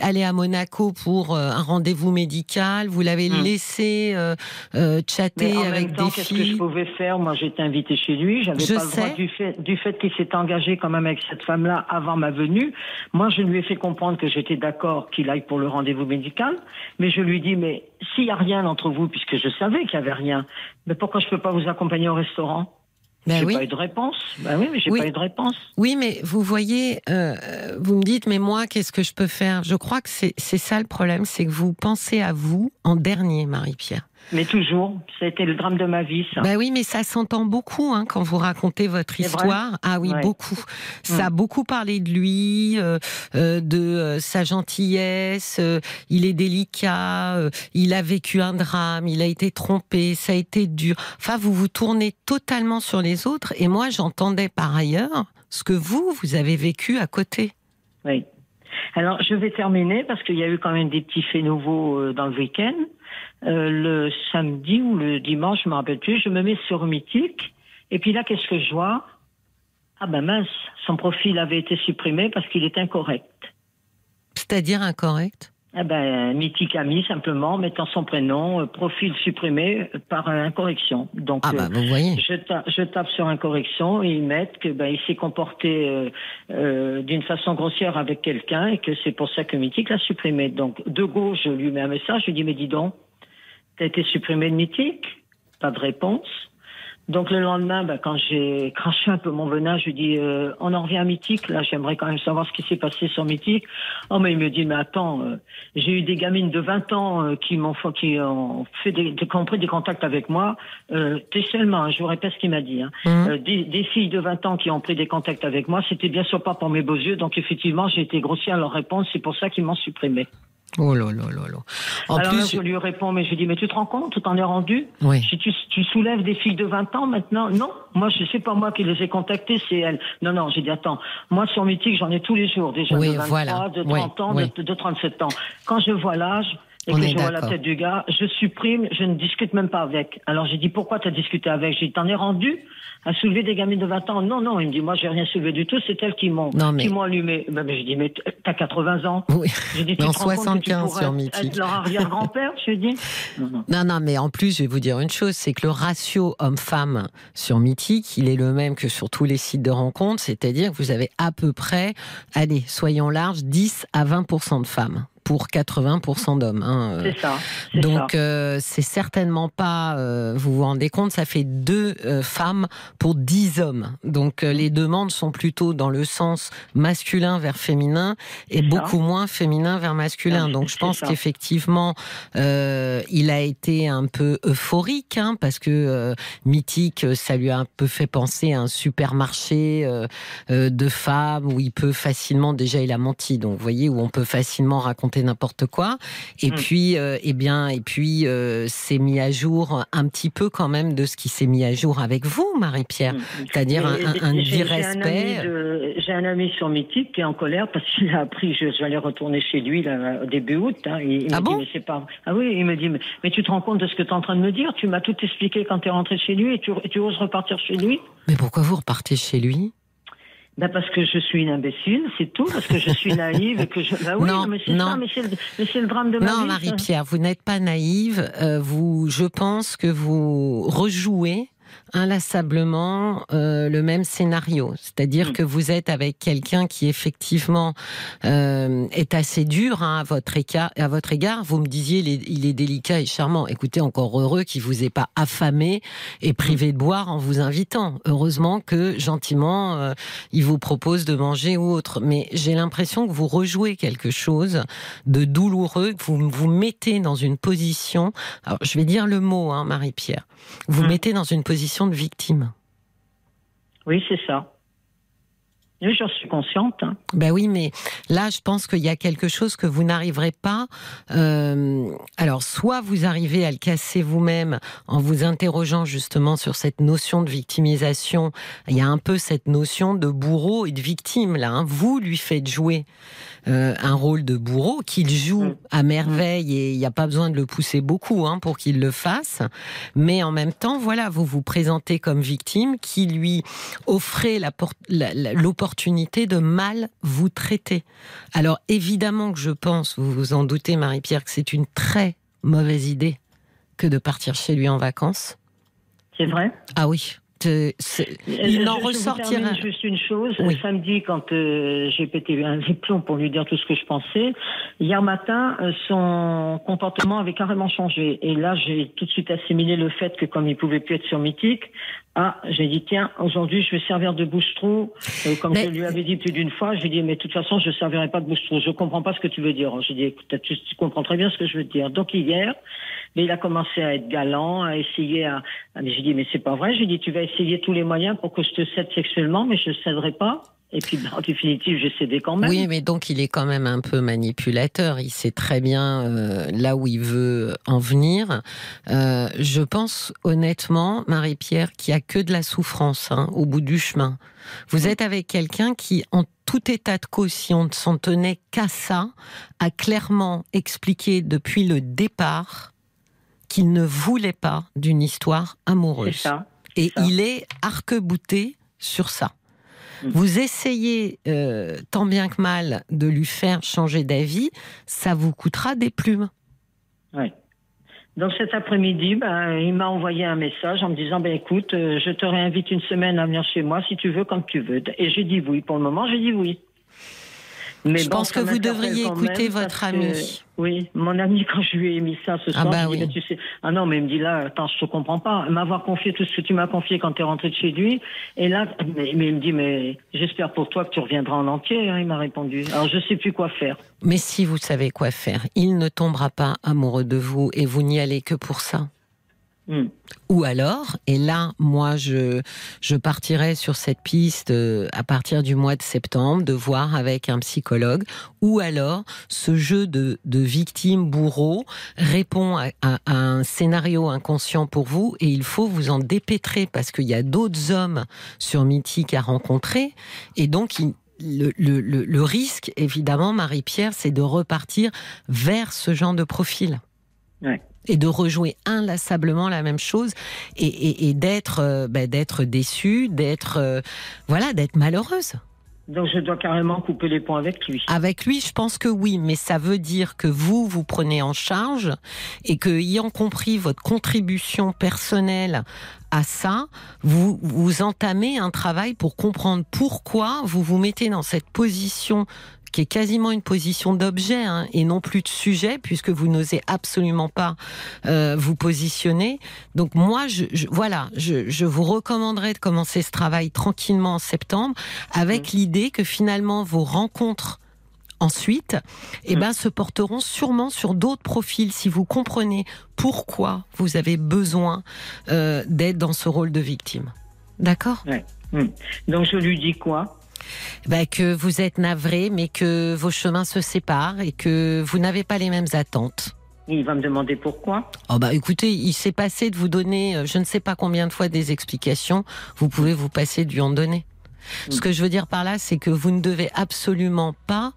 aller à Monaco pour euh, un rendez-vous médical. Vous l'avez Hmm. laissé euh, euh, chatter Mais en avec même temps, des qu'est-ce que je pouvais faire? Moi, j'étais invitée chez lui. J'avais Je pas le droit sais. du fait, du fait qu'il s'est engagé quand même avec cette femme-là avant ma venue. Moi, je lui ai fait comprendre que j'étais d'accord qu'il aille pour le rendez-vous médical. Mais je lui dis, mais s'il y a rien entre vous, puisque je savais qu'il y avait rien, mais pourquoi je peux pas vous accompagner au restaurant? Ben J'ai oui. pas eu de réponse. Ben oui, mais j'ai Oui. pas eu de réponse. Oui, mais vous voyez, euh, vous me dites, mais moi, qu'est-ce que je peux faire? Je crois que c'est c'est ça le problème, c'est que vous pensez à vous en dernier, Marie-Pierre. Mais toujours, ça a été le drame de ma vie, ça. Bah oui, mais ça s'entend beaucoup hein, quand vous racontez votre histoire. Ah oui, Ouais. beaucoup. Ça a beaucoup parlé de lui, euh, euh, de euh, sa gentillesse. il est délicat. il a vécu un drame. Il a été trompé. Ça a été dur. Enfin, vous vous tournez totalement sur les autres. Et moi, j'entendais par ailleurs ce que vous, vous avez vécu à côté. Oui. Alors, je vais terminer parce qu'il y a eu quand même des petits faits nouveaux dans le week-end. Euh, le samedi ou le dimanche, je me rappelle plus, je me mets sur Mythique. Et puis là, qu'est-ce que je vois? Ah ben mince, son profil avait été supprimé parce qu'il est incorrect. C'est-à-dire incorrect? Ah ben, Mythique a mis simplement, mettant son prénom, euh, profil supprimé euh, par euh, incorrection. Donc, Ah euh, bah vous voyez. je, ta- je tape sur incorrection et ils mettent que ben il s'est comporté euh, euh, d'une façon grossière avec quelqu'un et que c'est pour ça que Mythique l'a supprimé. Donc de gauche, je lui mets un message, je lui dis mais dis donc, t'as été supprimé de Mythique Pas de réponse. Donc le lendemain, ben, quand j'ai craché un peu mon venin, je lui dis euh, on en revient à Mythique. Là, j'aimerais quand même savoir ce qui s'est passé sur Mythique. Oh mais il me dit mais attends, euh, j'ai eu des gamines de 20 ans euh, qui m'ont qui ont fait des, qui ont pris des contacts avec moi. Euh, T'es seulement, hein, je vous répète ce qu'il m'a dit. Hein. Hum. Euh, des, des filles de 20 ans qui ont pris des contacts avec moi, c'était bien sûr pas pour mes beaux yeux. Donc effectivement, j'ai été grossière à leur réponse. C'est pour ça qu'ils m'ont supprimé. Oh là là là là. En Alors là, plus, je lui réponds, mais je lui dis mais tu te rends compte, tu t'en es rendu oui. si tu, tu soulèves des filles de 20 ans maintenant, non, moi je sais pas moi qui les ai contactées, c'est elles. Non, non, j'ai dit attends, moi sur Mythique j'en ai tous les jours, déjà Oui, de 23, voilà. de Oui, 30 ans. De, de 37 ans. Quand je vois l'âge et On que je vois la tête du gars, je supprime, je ne discute même pas avec. Alors j'ai dit pourquoi tu as discuté avec? J'ai dit t'en es rendu à soulever des gamines de 20 ans? Non, non, il me dit moi j'ai rien soulevé du tout, c'est elles qui m'ont mais- qui m'ont allumé. Ben, ben, j'ai dit mais t'as 80 ans. Oui. J'ai dit Mais tu en te rends compte que tu 75 pourrais sur Mythique. être leur arrière-grand-père Je lui ai dit non, non. Non, non, mais en plus, je vais vous dire une chose, c'est que le ratio homme-femme sur Mythique, il est le même que sur tous les sites de rencontres, c'est-à-dire que vous avez à peu près, allez, soyons larges, 10 à 20% de femmes pour 80% d'hommes. Hein. C'est ça. Donc euh, c'est certainement pas, euh, vous vous rendez compte, ça fait deux euh, femmes pour 10 hommes. Donc les demandes sont plutôt dans le sens masculin vers féminin et beaucoup moins féminin vers masculin. Donc je pense qu'effectivement, il a été un peu euphorique hein, parce que mythique, ça lui a un peu fait penser à un supermarché de femmes où il peut facilement, déjà il a menti, donc vous voyez, où on peut facilement raconter n'importe quoi. Et mm. puis, eh bien, et puis euh, c'est mis à jour un petit peu quand même de ce qui s'est mis à jour avec vous, Marie-Pierre, mm. c'est-à-dire un, un, respect. J'ai un, ami sur Mythique qui est en colère parce qu'il a appris, je, je vais aller retourner chez lui là, au début août. Hein, il, ah bon? dit, pas... Ah oui, il me dit, mais, tu te rends compte de ce que tu es en train de me dire? Tu m'as tout expliqué quand tu es rentré chez lui et tu, tu oses repartir chez lui? Mais pourquoi vous repartez chez lui? Ben parce que je suis une imbécile, c'est tout, parce que je suis naïve et que je. Ben oui, non, mais c'est ça, mais c'est le, drame de ma vie. Non, Marie-Pierre, vous n'êtes pas naïve. Euh, vous, je pense que vous rejouez inlassablement euh, le même scénario. C'est-à-dire mm. que vous êtes avec quelqu'un qui effectivement euh, est assez dur hein, à, votre égard, à votre égard. Vous me disiez il est, délicat et charmant. Écoutez, encore heureux qu'il vous ait pas affamé et privé de boire en vous invitant. Heureusement que gentiment euh, il vous propose de manger ou autre. Mais j'ai l'impression que vous rejouez quelque chose de douloureux, que vous vous mettez dans une position. Alors je vais dire le mot, hein, Marie-Pierre. Vous mm. mettez dans une position de victime. Oui, c'est ça. Oui, j'en suis consciente. Hein. Ben oui, mais là, je pense qu'il y a quelque chose que vous n'arriverez pas. Euh, alors, soit vous arrivez à le casser vous-même en vous interrogeant justement sur cette notion de victimisation. Il y a un peu cette notion de bourreau et de victime là. Hein. Vous lui faites jouer euh, un rôle de bourreau qu'il joue mm. à merveille et il n'y a pas besoin de le pousser beaucoup hein, pour qu'il le fasse. Mais en même temps, voilà, vous vous présentez comme victime qui lui offrait l'opportunité de mal vous traiter. Alors évidemment que je pense, vous vous en doutez Marie-Pierre, que c'est une très mauvaise idée que de partir chez lui en vacances. C'est vrai? Ah oui, euh, il n'en ressortira. Juste une chose. Samedi, quand euh, j'ai pété un diplôme pour lui dire tout ce que je pensais, hier matin, euh, son comportement avait carrément changé. Et là, j'ai tout de suite assimilé le fait que comme il pouvait plus être sur Mythique, ah, j'ai dit tiens, aujourd'hui je vais servir de bouche-trou. comme je lui avais dit plus d'une fois, je lui ai dit mais de toute façon je ne servirai pas de bouche-trou. Je comprends pas ce que tu veux dire. J'ai dit écoute, tu, tu comprends très bien ce que je veux dire. Donc hier, mais il a commencé à être galant, à essayer à. Mais j'ai dit mais c'est pas vrai. J'ai dit tu vas essayer tous les moyens pour que je te cède sexuellement, mais je ne céderai pas. Et puis, bah, en définitive, j'ai cédé quand même. Oui, mais donc il est quand même un peu manipulateur. Il sait très bien euh, là où il veut en venir. Euh, je pense honnêtement, Marie-Pierre, qu'il n'y a que de la souffrance hein, au bout du chemin. Vous êtes avec quelqu'un qui, en tout état de cause, si on ne s'en tenait qu'à ça, a clairement expliqué depuis le départ qu'il ne voulait pas d'une histoire amoureuse. Ça, Et il est arc-bouté sur ça. Mm. Vous essayez euh, tant bien que mal de lui faire changer d'avis, ça vous coûtera des plumes. Oui. Donc cet après-midi, ben, il m'a envoyé un message en me disant ben écoute, euh, je te réinvite une semaine à venir chez moi si tu veux, quand tu veux. Et j'ai dit oui. Pour le moment, j'ai dit oui. Mais je pense que vous devriez écouter votre ami. oui, mon ami, quand je lui ai mis ça ce ah soir, bah tu sais, ah non, mais il me dit là, attends, je te comprends pas. M'avoir confié tout ce que tu m'as confié quand tu es rentré de chez lui. Et là, mais, il me dit, mais j'espère pour toi que tu reviendras en entier, hein, il m'a répondu. Alors je sais plus quoi faire. Mais si vous savez quoi faire, il ne tombera pas amoureux de vous et vous n'y allez que pour ça. Ou alors, et là, moi, je, je partirais sur cette piste euh, à partir du mois de septembre, de voir avec un psychologue, ou alors ce jeu de, de victime bourreau répond à, un scénario inconscient pour vous et il faut vous en dépêtrer parce qu'il y a d'autres hommes sur Mythique à rencontrer. Et donc le risque, évidemment, Marie-Pierre, c'est de repartir vers ce genre de profil. Ouais et de rejouer inlassablement la même chose et, d'être euh, bah, d'être déçue, d'être euh, voilà, d'être malheureuse. Donc je dois carrément couper les ponts avec lui. Avec lui, je pense que oui, mais ça veut dire que vous, vous prenez en charge et que, ayant compris votre contribution personnelle à ça, vous, vous entamez un travail pour comprendre pourquoi vous vous mettez dans cette position qui est quasiment une position d'objet hein, et non plus de sujet, puisque vous n'osez absolument pas euh, vous positionner. Donc moi, je, voilà, je, je, vous recommanderais de commencer ce travail tranquillement en septembre, avec mmh. l'idée que finalement vos rencontres ensuite, eh ben, se porteront sûrement sur d'autres profils si vous comprenez pourquoi vous avez besoin euh, d'être dans ce rôle de victime. D'accord? Hmm. Donc je lui dis quoi? Ben, que vous êtes navré, mais que vos chemins se séparent et que vous n'avez pas les mêmes attentes. Il va me demander pourquoi. Oh bah écoutez, il s'est passé de vous donner, euh, je ne sais pas combien de fois des explications. Vous pouvez vous passer lui en donner. Ce hmm. que je veux dire par là, c'est que vous ne devez absolument pas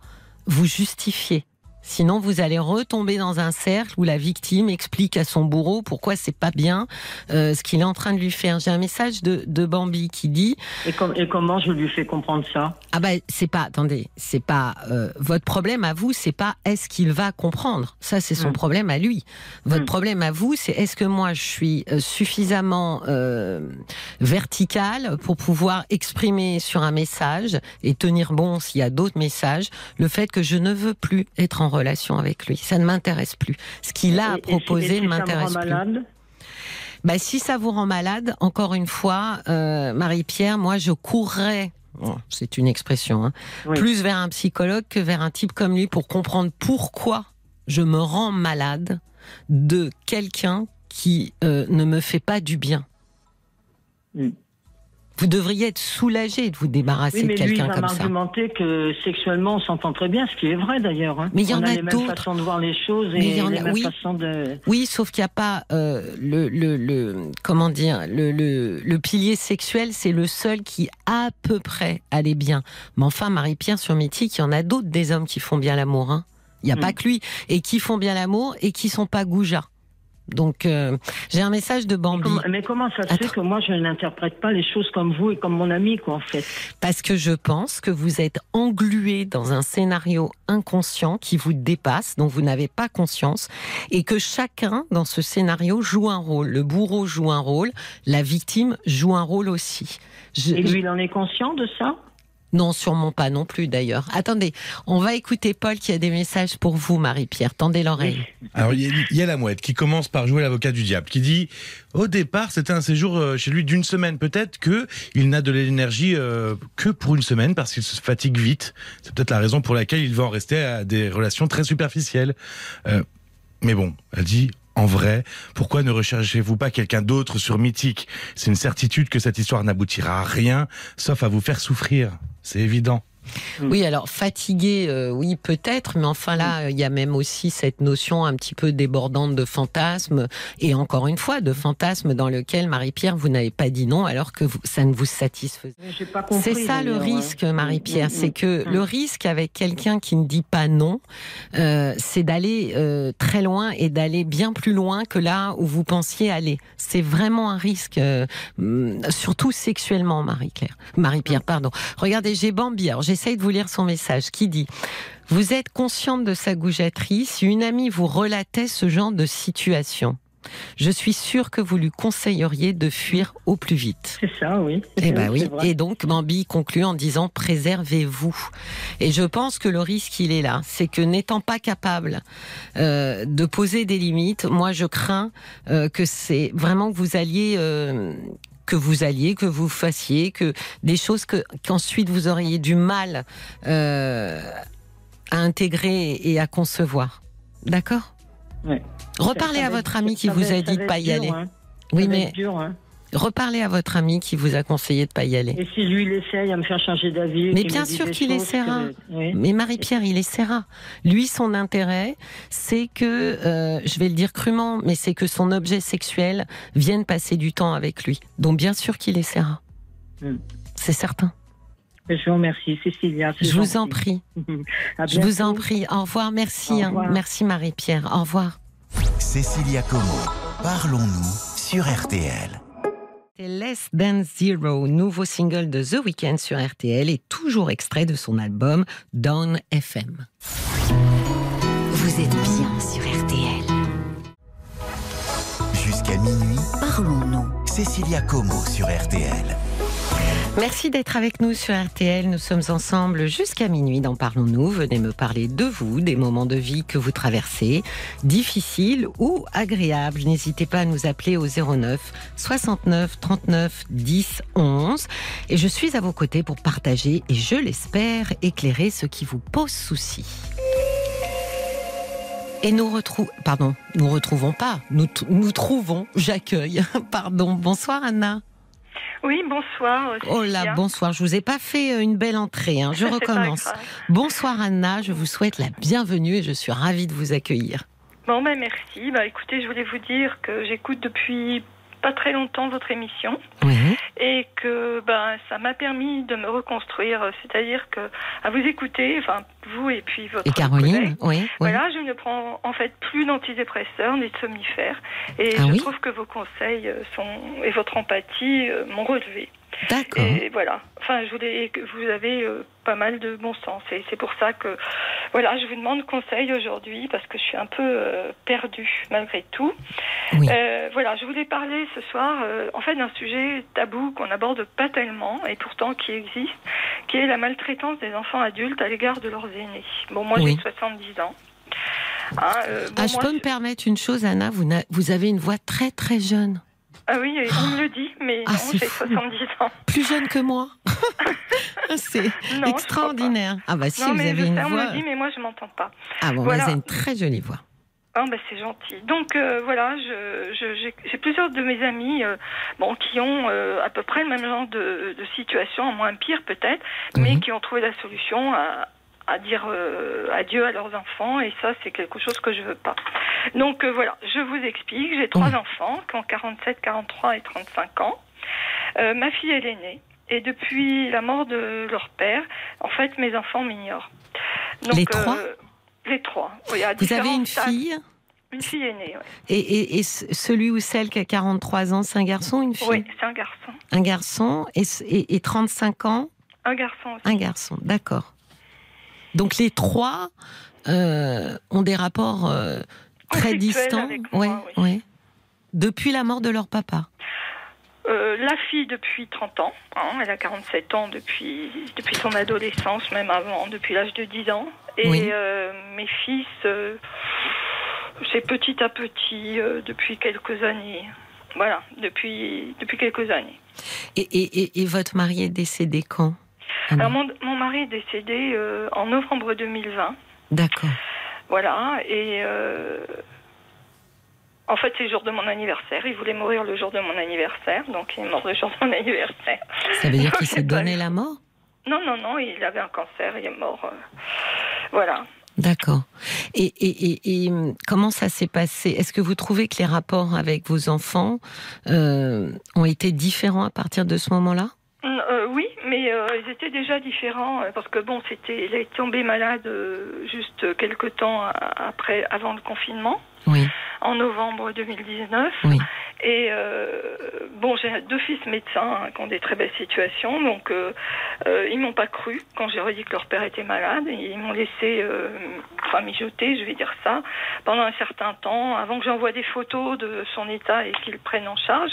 vous justifier. Sinon, vous allez retomber dans un cercle où la victime explique à son bourreau pourquoi c'est pas bien euh, ce qu'il est en train de lui faire. J'ai un message de, de Bambi qui dit. Et, et, comment je lui fais comprendre ça? Ah ben, c'est pas. Attendez, c'est pas euh, votre problème à vous. C'est pas est-ce qu'il va comprendre. Ça, c'est son hmm. problème à lui. Votre hmm. problème à vous, c'est est-ce que moi je suis euh, suffisamment euh, vertical pour pouvoir exprimer sur un message et tenir bon s'il y a d'autres messages le fait que je ne veux plus être en relation avec lui. Ça ne m'intéresse plus. Ce qu'il a à proposer ne m'intéresse plus. Bah, si ça vous rend malade, encore une fois, euh, Marie-Pierre, moi je courrais c'est une expression, hein, plus vers un psychologue que vers un type comme lui pour comprendre pourquoi je me rends malade de quelqu'un qui euh, ne me fait pas du bien. Mm. Vous devriez être soulagé de vous débarrasser de quelqu'un comme ça. Il va que sexuellement on s'entend très bien, ce qui est vrai d'ailleurs. Hein. Mais il y en a, a, mêmes façons de voir les choses et les mêmes oui. de. Oui, sauf qu'il n'y a pas euh, le, le, le, comment dire le, le, le pilier sexuel, c'est le seul qui à peu près allait bien. Mais enfin, Marie-Pierre sur Mythique, il y en a d'autres des hommes qui font bien l'amour. Hein. Il n'y a pas que lui et qui font bien l'amour et qui sont pas goujats. Donc, euh, j'ai un message de Bambi. Mais comment, ça se fait que moi, je n'interprète pas les choses comme vous et comme mon ami, quoi, en fait? Parce que je pense que vous êtes englué dans un scénario inconscient qui vous dépasse, dont vous n'avez pas conscience, et que chacun, dans ce scénario, joue un rôle. Le bourreau joue un rôle, la victime joue un rôle aussi. et lui, il en est conscient de ça? Non, sûrement pas non plus d'ailleurs. Attendez, on va écouter Paul qui a des messages pour vous, Marie-Pierre. Tendez l'oreille. Alors, il y, a la mouette qui commence par jouer l'avocat du diable, qui dit au départ, c'était un séjour euh, chez lui d'une semaine. Peut-être que il n'a de l'énergie euh, que pour une semaine parce qu'il se fatigue vite. C'est peut-être la raison pour laquelle il va en rester à des relations très superficielles. Euh, mais bon, elle dit en vrai, pourquoi ne recherchez-vous pas quelqu'un d'autre sur Mythique? C'est une certitude que cette histoire n'aboutira à rien, sauf à vous faire souffrir. C'est évident. Mm. Oui, alors fatigué, euh, oui peut-être, mais enfin là, il y a même aussi cette notion un petit peu débordante de fantasme, et encore une fois, de fantasme dans lequel, Marie-Pierre, vous n'avez pas dit non alors que ça ne vous satisfaisait. C'est ça le risque, Marie-Pierre, mm, mm, c'est que le risque avec quelqu'un qui ne dit pas non, euh, c'est d'aller euh, très loin et d'aller bien plus loin que là où vous pensiez aller. C'est vraiment un risque, surtout sexuellement, Marie-Claire. Marie-Pierre, pardon. Regardez, j'ai Bambi. Alors, j'essaye de vous lire son message qui dit Vous êtes consciente de sa goujaterie si une amie vous relatait ce genre de situation. Je suis sûre que vous lui conseilleriez de fuir au plus vite. C'est ça, oui. Et eh ben oui. Et donc Bambi conclut en disant préservez-vous. Et je pense que le risque il est là, c'est que n'étant pas capable euh, de poser des limites, moi je crains euh, que c'est vraiment que vous alliez euh, que vous alliez, que vous fassiez, que des choses que qu'ensuite vous auriez du mal euh, à intégrer et à concevoir. D'accord? Oui. Reparlez à votre ami qui vous a dit de pas y aller. Hein. Oui, mais dur, hein. Reparlez à votre ami qui vous a conseillé de pas y aller. Et si lui, il essaye à me faire changer d'avis. Mais bien sûr qu'il essaiera. Mais Marie-Pierre, il essaiera. Lui, son intérêt, c'est que, euh, je vais le dire crûment, mais c'est que son objet sexuel vienne passer du temps avec lui. Donc bien sûr qu'il essaiera. Hmm. C'est certain. Je vous remercie, Cécilia. Je vous en prie. je vous en prie. Au revoir. Merci. Hein. Merci Marie-Pierre. Au revoir. Cécilia Como, parlons-nous sur RTL. Less Than Zero, nouveau single de The Weeknd sur RTL et toujours extrait de son album Down FM. Vous êtes bien sur RTL. Jusqu'à minuit, parlons-nous. Cécilia Como sur RTL. Merci d'être avec nous sur RTL. Nous sommes ensemble jusqu'à minuit dans Parlons-nous. Venez me parler de vous, des moments de vie que vous traversez, difficiles ou agréables. N'hésitez pas à nous appeler au 09 69 39 10 11. Et je suis à vos côtés pour partager et je l'espère éclairer ce qui vous pose souci. Et nous retrouvons, pardon, nous retrouvons pas, nous, nous trouvons, j'accueille, pardon. Bonsoir Anna. Oui, bonsoir. euh, Oh là, bonsoir. Je vous ai pas fait euh, une belle entrée. hein. Je recommence. Bonsoir Anna. Je vous souhaite la bienvenue et je suis ravie de vous accueillir. Bon, ben merci. Bah, écoutez, je voulais vous dire que j'écoute depuis pas très longtemps votre émission et que ben ça m'a permis de me reconstruire. C'est-à-dire que à vous écouter, enfin vous et puis votre Et Caroline. collègue, Oui. oui. Voilà, je ne prends en fait plus d'antidépresseurs ni de somnifères. Et Ah je oui? trouve que vos conseils euh, sont et votre empathie euh, m'ont relevé. D'accord. Et voilà. Enfin, je voulais que vous avez euh, pas mal de bon sens. Et c'est pour ça que, voilà, je vous demande conseil aujourd'hui parce que je suis un peu euh, perdue malgré tout. Oui. Euh, voilà, je voulais parler ce soir, euh, en fait, d'un sujet tabou qu'on n'aborde pas tellement et pourtant qui existe, qui est la maltraitance des enfants adultes à l'égard de leurs aînés. Bon, moi, Oui. j'ai 70 ans. Hein, euh, bon, Ah, je moi, peux me permettre une chose, Anna? Vous, n'a- vous avez une voix très très jeune. Ah oui, on me le dit, mais Ah, j'ai fou. 70 ans. Plus jeune que moi. C'est extraordinaire. Ah bah si, non, vous mais avez une sais, on me voix. le dit, mais moi, je m'entends pas. Ah bon, Voilà. vous avez une très jolie voix. Ah bah c'est gentil. Donc euh, voilà, je, je- j'ai, plusieurs de mes amis euh, bon, qui ont euh, à peu près le même genre de, de situation, moins pire peut-être, mais Mhm. qui ont trouvé la solution à, à dire euh, adieu à leurs enfants et ça c'est quelque chose que je veux pas. Donc euh, voilà, je vous explique, j'ai trois Oui. enfants qui ont 47, 43 et 35 ans. Euh, ma fille est l'aînée et depuis la mort de leur père, en fait mes enfants m'ignorent. Donc, Les trois Les trois. Oui, à Vous avez une fille Une fille aînée, ouais. et, et, et ce- celui ou celle qui a 43 ans, c'est un garçon ou une fille? Oui, c'est un garçon. Un garçon et, et 35 ans, Un garçon aussi. un garçon. D'accord. Donc les trois euh, ont des rapports euh, très distants. moi, ouais, oui. ouais. Depuis la mort de leur papa. Euh, la fille depuis 30 ans. hein, elle a 47 ans depuis, depuis son adolescence, même avant, depuis l'âge de 10 ans. Et Oui. mes fils, c'est petit à petit, depuis quelques années. Voilà, depuis, depuis quelques années. Et, et, et, et votre mari est décédé quand? Anna Alors, mon, mon mari est décédé euh, en novembre 2020. D'accord. Voilà, et euh, en fait, c'est le jour de mon anniversaire. Il voulait mourir le jour de mon anniversaire, donc il est mort le jour de mon anniversaire. Ça veut dire qu'il s'est donné la mort Non, non, non, il avait un cancer, il est mort. euh, voilà. D'accord. Et, et, et, et, comment ça s'est passé? Est-ce que vous trouvez que les rapports avec vos enfants euh, ont été différents à partir de ce moment-là? Mais euh, ils étaient déjà différents euh, parce que bon, c'était, il est tombé malade euh, juste quelques temps après, avant le confinement, Oui, en novembre 2019. oui. Et euh, bon, j'ai deux fils médecins hein, qui ont des très belles situations, donc euh, euh, ils m'ont pas cru quand j'ai redit que leur père était malade. Et ils m'ont laissé, enfin mijoter, je vais dire ça, pendant un certain temps, avant que j'envoie des photos de son état et qu'ils prennent en charge.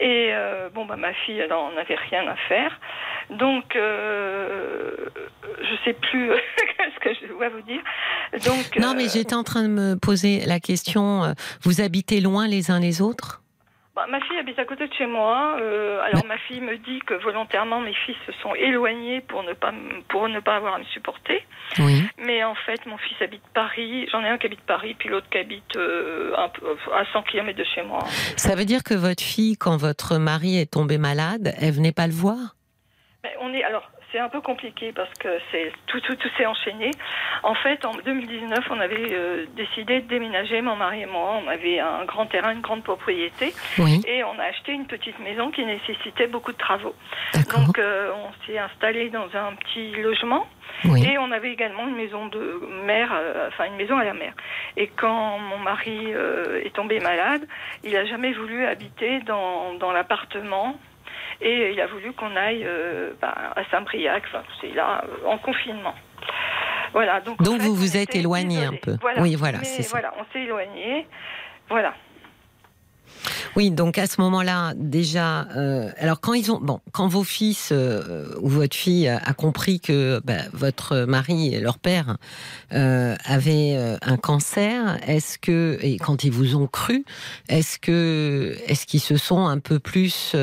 Et euh, bon, bah ma fille, elle en avait rien à faire. Donc, euh, je sais plus ce que je dois vous dire. Donc, Non, euh, mais j'étais en train de me poser la question, euh, vous habitez loin les uns les autres? Bah, ma fille habite à côté de chez moi. euh, alors ma fille me dit que volontairement mes fils se sont éloignés pour ne pas pour ne pas avoir à me supporter. Oui. Mais en fait, mon fils habite Paris. J'en ai un qui habite Paris, puis l'autre qui habite euh, peu- à 100 km de chez moi. Ça veut dire que votre fille, quand votre mari est tombé malade, elle venait pas le voir? Mais on est alors. C'est un peu compliqué parce que c'est tout, tout, tout s'est enchaîné. En fait, en 2019, on avait euh, décidé de déménager, mon mari et moi. On avait un grand terrain, une grande propriété, Oui, et on a acheté une petite maison qui nécessitait beaucoup de travaux. Donc, euh, on s'est installé dans un petit logement Oui. et on avait également une maison de mer, euh, enfin une maison à la mer. Et quand mon mari est tombé malade, il a jamais voulu habiter dans, dans l'appartement. Et il a voulu qu'on aille euh, bah, à Saint-Briac, enfin, c'est là, euh, en confinement. Voilà, donc, en Donc fait, vous vous êtes éloigné un peu. Voilà. Oui, voilà, c'est ça. Voilà, on s'est éloigné. Voilà. Oui, donc à ce moment-là, déjà, euh, alors quand ils ont, bon, quand vos fils euh, ou votre fille a, compris que bah, votre mari et leur père euh, avaient un cancer, est-ce que et quand ils vous ont cru, est-ce que est-ce qu'ils se sont un peu plus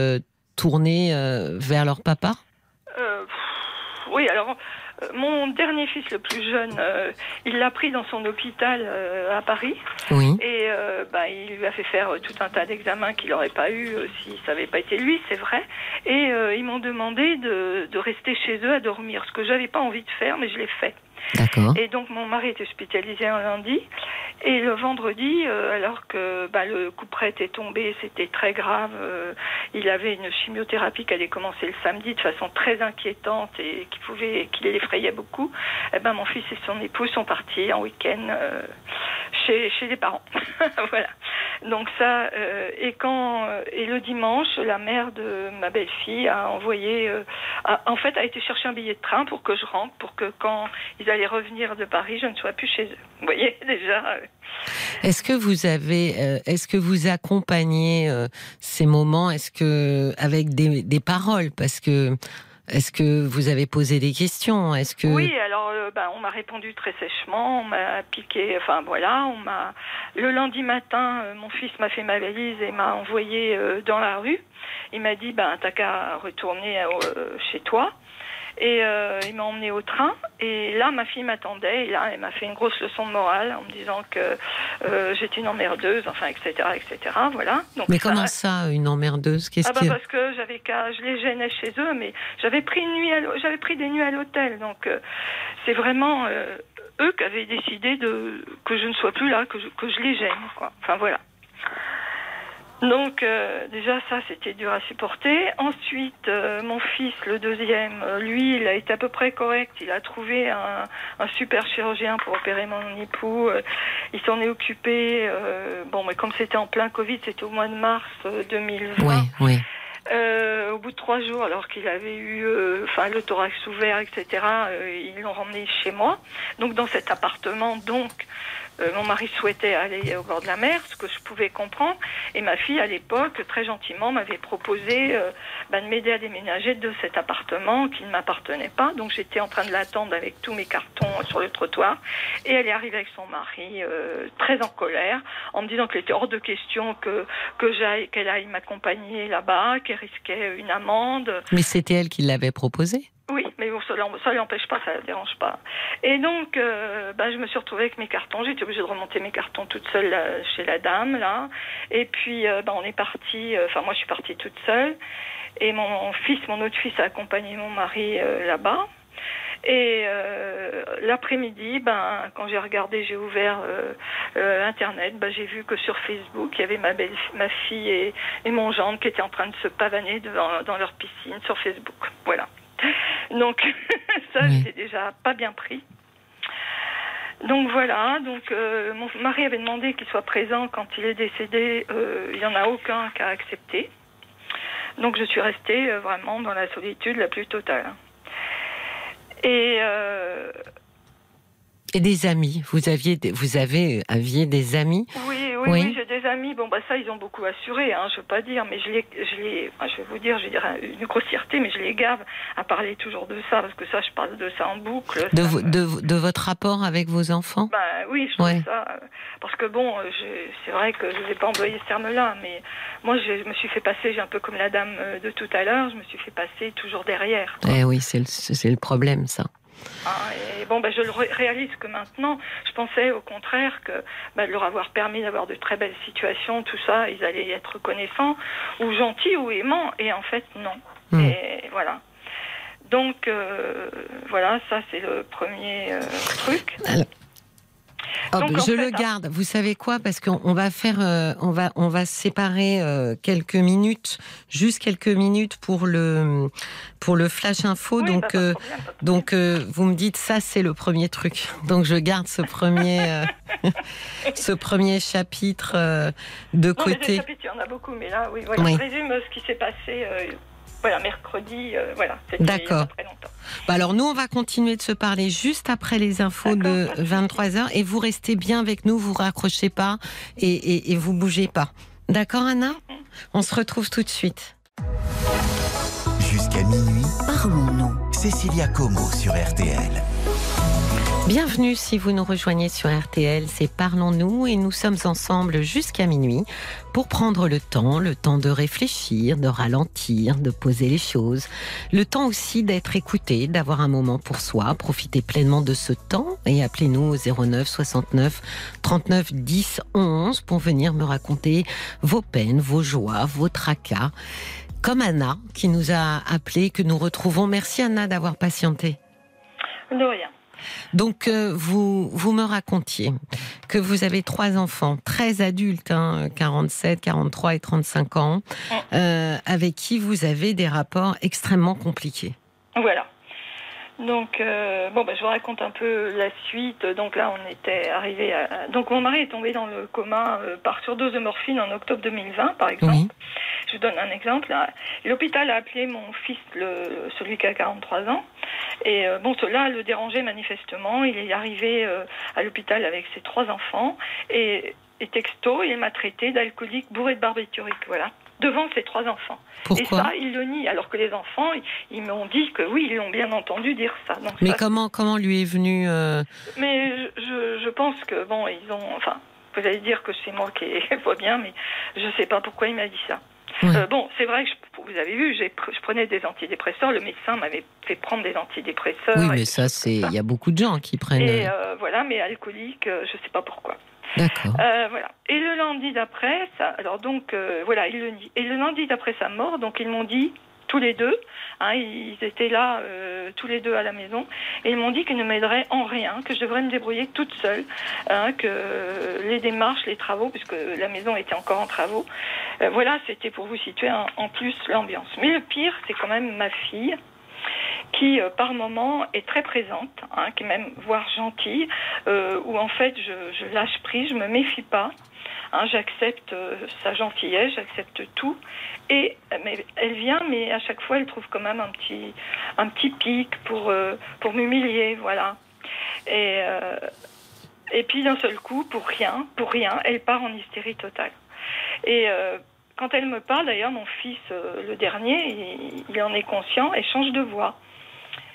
tournés euh, vers leur papa? Euh, oui, alors euh, mon dernier fils, le plus jeune, euh, il l'a pris dans son hôpital euh, à Paris Oui. et euh, bah, il lui a fait faire tout un tas d'examens qu'il n'aurait pas eu si ça n'avait pas été lui, c'est vrai. Et ils m'ont demandé de, de rester chez eux à dormir, ce que j'avais pas envie de faire, mais je l'ai fait. Et donc mon mari était hospitalisé un lundi et le vendredi, euh, alors que bah, le coup près était tombé, c'était très grave. euh, il avait une chimiothérapie qui allait commencer le samedi de façon très inquiétante et qui pouvait, qui l'effrayait beaucoup. Eh ben mon fils et son épouse sont partis en week-end euh, chez les parents. voilà. Donc ça et quand et le dimanche, la mère de ma belle-fille a envoyé, en fait, a été chercher un billet de train pour que je rentre, pour que quand allaient revenir de Paris, je ne sois plus chez eux. Vous voyez déjà. euh, Est-ce que vous avez, euh, est-ce que vous accompagnez euh, ces moments, est-ce que avec des, des paroles, parce que est-ce que vous avez posé des questions, est-ce que Oui, alors euh, ben, on m'a répondu très sèchement, on m'a piqué, enfin voilà, on m'a. Le lundi matin, euh, mon fils m'a fait ma valise et m'a envoyé euh, dans la rue. Il m'a dit, ben t'as qu'à retourner chez toi. Et euh, il m'a emmené au train. Et là, ma fille m'attendait. Et là, elle m'a fait une grosse leçon de morale en me disant que euh, j'étais une emmerdeuse, enfin, etc., etc. Voilà. Donc, Mais ça- comment ça, une emmerdeuse? Qu'est-ce ah bah parce que j'avais qu'à, je les gênais chez eux, mais j'avais pris une nuit, j'avais pris des nuits à l'hôtel, donc euh, c'est vraiment eux qui avaient décidé de que je ne sois plus là, que je, que je les gêne, quoi. Enfin voilà. Donc euh, déjà ça c'était dur à supporter. Ensuite euh, mon fils le deuxième, euh, lui il a été à peu près correct. Il a trouvé un, un super chirurgien pour opérer mon époux. Il s'en est occupé. bon mais comme c'était en plein Covid, c'était au mois de mars euh, 2020. Oui, oui. Au bout de trois jours, alors qu'il avait eu enfin, le thorax ouvert, etc., ils l'ont remmené chez moi. Donc dans cet appartement, donc, euh, mon mari souhaitait aller au bord de la mer, ce que je pouvais comprendre. Et ma fille, à l'époque, très gentiment, m'avait proposé euh, bah, de m'aider à déménager de cet appartement qui ne m'appartenait pas. Donc j'étais en train de l'attendre avec tous mes cartons sur le trottoir. Et elle est arrivée avec son mari, euh, très en colère, en me disant qu'il était hors de question que, que j'aille, qu'elle aille m'accompagner là-bas, qu'elle risquait une amende. Mais c'était elle qui l'avait proposé? Oui, mais bon, ça l'empêche pas, ça ne dérange pas. Et donc, euh, bah, je me suis retrouvée avec mes cartons. J'étais obligée de remonter mes cartons toute seule là, chez la dame, là. Et puis, euh, bah, on est parti. Enfin, moi, je suis partie toute seule. Et mon fils, mon autre fils, a accompagné mon mari euh, là-bas. Et euh, l'après-midi, ben, quand j'ai regardé, j'ai ouvert euh, euh, Internet, ben, j'ai vu que sur Facebook, il y avait ma, belle, ma fille et, et mon gendre qui étaient en train de se pavaner devant, dans leur piscine sur Facebook. Voilà. Donc, ça, Oui. c'est déjà pas bien pris. Donc voilà, donc euh, mon mari avait demandé qu'il soit présent quand il est décédé. Euh, il n'y en a aucun qui a accepté. Donc je suis restée euh, vraiment dans la solitude la plus totale. Et euh, Et des amis. Vous aviez, des- vous avez, aviez des amis. oui, oui, Oui. oui, j'ai des amis. Bon, bah ça, ils ont beaucoup assuré. Hein, je veux pas dire, mais je les, je les, je vais vous dire, je une grossièreté, mais je les gave à parler toujours de ça parce que ça, je parle de ça en boucle. De, ça vo- me- de, de votre rapport avec vos enfants? Bah oui, je Ouais. ça. euh, Parce que bon, euh, c'est vrai que je ne vais pas employer ce terme-là, mais moi, je, je me suis fait passer, j'ai un peu comme la dame euh, de tout à l'heure, je me suis fait passer toujours derrière. Eh oui, c'est le, c'est le problème, ça. Hein, et bon, bah, je le ré- réalise que maintenant, je pensais au contraire que bah, leur avoir permis d'avoir de très belles situations, tout ça, ils allaient être reconnaissants, ou gentils, ou aimants, et en fait, non. Hmm. Et voilà. Donc, euh, voilà, ça, c'est le premier euh, truc. Hop, Donc, en je fait, le garde. Vous savez quoi? Parce qu'on on va faire, euh, on va, on va séparer euh, quelques minutes, juste quelques minutes pour le, pour le flash info. Oui, donc, euh, problème, donc, euh, vous me dites ça, c'est le premier truc. Donc, je garde ce premier, euh, ce premier chapitre euh, de Non, mais des côté. chapitres, il y en a beaucoup, mais là, oui, voilà. Oui. Je résume euh, ce qui s'est passé, euh, voilà, mercredi, euh, voilà. Y a D'accord. pas très longtemps. Bah alors, nous, on va continuer de se parler juste après les infos de D'accord, pas de 23 h et vous restez bien avec nous, vous raccrochez pas et, et, et vous bougez pas. D'accord, Anna? On se retrouve tout de suite. Jusqu'à minuit, parlons-nous. Cécilia Como sur RTL. Bienvenue si vous nous rejoignez sur RTL, c'est Parlons-nous et nous sommes ensemble jusqu'à minuit pour prendre le temps, le temps de réfléchir, de ralentir, de poser les choses, le temps aussi d'être écouté, d'avoir un moment pour soi, profiter pleinement de ce temps et appelez-nous au 09 69 39 10 11 pour venir me raconter vos peines, vos joies, vos tracas. Comme Anna qui nous a appelé, que nous retrouvons. Merci Anna d'avoir patienté. De rien. Donc, euh, vous, vous me racontiez que vous avez trois enfants, très adultes, hein, 47, 43 et 35 ans, euh, avec qui vous avez des rapports extrêmement compliqués. Voilà. Donc, euh, bon, bah, je vous raconte un peu la suite. Donc là, on était arrivé à... Donc, mon mari est tombé dans le coma euh, par surdose de morphine en octobre 2020, par exemple. Oui. Je vous donne un exemple. L'hôpital a appelé mon fils, le, celui qui a 43 ans. Et euh, bon, cela le dérangeait manifestement. Il est arrivé euh, à l'hôpital avec ses trois enfants. Et, et texto, il m'a traité d'alcoolique bourré de barbiturique. Voilà. Devant ses trois enfants. Et Pourquoi ça, il le nie. Alors que les enfants, ils, m'ont dit que oui, ils l'ont bien entendu dire ça. Donc Mais ça, comment, comment lui est venu euh, mais je, pense que bon, ils ont. Enfin, vous allez dire que c'est moi qui vois bien, mais je sais pas pourquoi il m'a dit ça. Euh, bon, c'est vrai que je- vous avez vu, je prenais des antidépresseurs. Le médecin m'avait fait prendre des antidépresseurs. Oui, et mais ça, c'est il y a beaucoup de gens qui prennent. Et euh, euh, voilà, mais alcoolique, je sais pas pourquoi. Euh, voilà. Et le lundi d'après, alors donc euh, voilà. Et le lundi d'après sa mort, donc ils m'ont dit tous les deux, hein, ils étaient là euh, tous les deux à la maison, et ils m'ont dit qu'ils ne m'aideraient en rien, que je devrais me débrouiller toute seule, hein, que les démarches, les travaux, puisque la maison était encore en travaux, voilà, c'était pour vous situer en plus l'ambiance. Mais le pire, c'est quand même ma fille qui euh, par moment est très présente, hein, qui est même voire gentille, euh, où en fait je, lâche prise, je me méfie pas, hein, j'accepte euh, sa gentillesse, j'accepte tout, et mais elle vient, mais à chaque fois elle trouve quand même un petit un petit pic pour pour m'humilier, voilà. Et et puis d'un seul coup, pour rien, pour rien, elle part en hystérie totale. Quand elle me parle, d'ailleurs, mon fils, euh, le dernier, il, il en est conscient, elle change de voix.